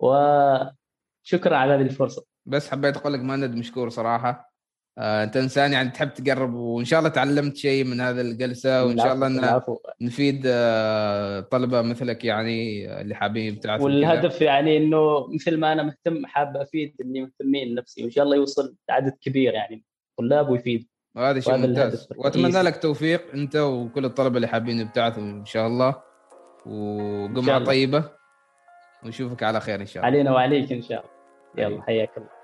وشكرا على هذه الفرصة. بس حبيت أقول لك مهند مشكور صراحة. آه، انت إنسان يعني تحب تقرب وإن شاء الله تعلمت شيء من هذا الجلسة وإن شاء الله إن نفيد آه، طلبة مثلك يعني اللي حابين يبتعثوا والهدف يعني إنه مثل ما أنا مهتم حاب أفيد اللي مهتمين نفسي وإن شاء الله يوصل عدد كبير يعني طلاب ويفيد. وهذا شيء ممتاز. وأتمنى لك توفيق أنت وكل الطلبة اللي حابين يبتعثوا إن شاء الله. وقمعة طيبة. ونشوفك على خير إن شاء الله. علينا وعليك إن شاء الله. يلا حياك الله.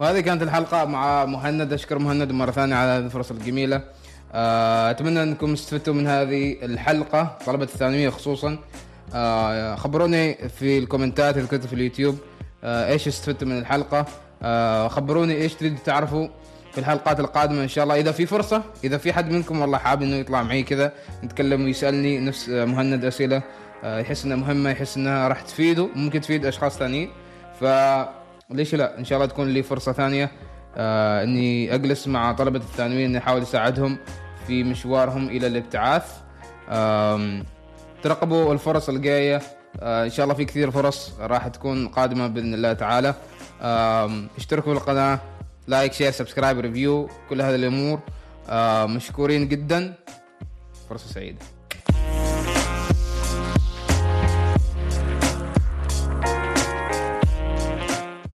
وهذه كانت الحلقة مع مهند. أشكر مهند مرة ثانية على هذه الفرصة الجميلة. آه، أتمنى أنكم استفدتوا من هذه الحلقة طلبة الثانوية خصوصا. آه، خبروني في الكومنتات اللي كنت في اليوتيوب آه، إيش استفدتوا من الحلقة. خبروني إيش تريدوا تعرفوا في الحلقات القادمة إن شاء الله. إذا في فرصة إذا في حد منكم والله حابب إنه يطلع معي كذا نتكلم ويسألني نفس مهند أسئلة يحس إنها مهمة يحس إنها راح تفيده ممكن تفيد أشخاص ثانيين. ف ليش لا؟ إن شاء الله تكون لي فرصة ثانية. آه إني أجلس مع طلبة الثانويين إني أحاول أساعدهم في مشوارهم إلى الابتعاث. ترقبوا الفرص الجاية. آه إن شاء الله في كثير فرص راح تكون قادمة بإذن الله تعالى. اشتركوا في القناة like share subscribe review كل هذه الأمور. مشكورين جدا. فرصة سعيدة.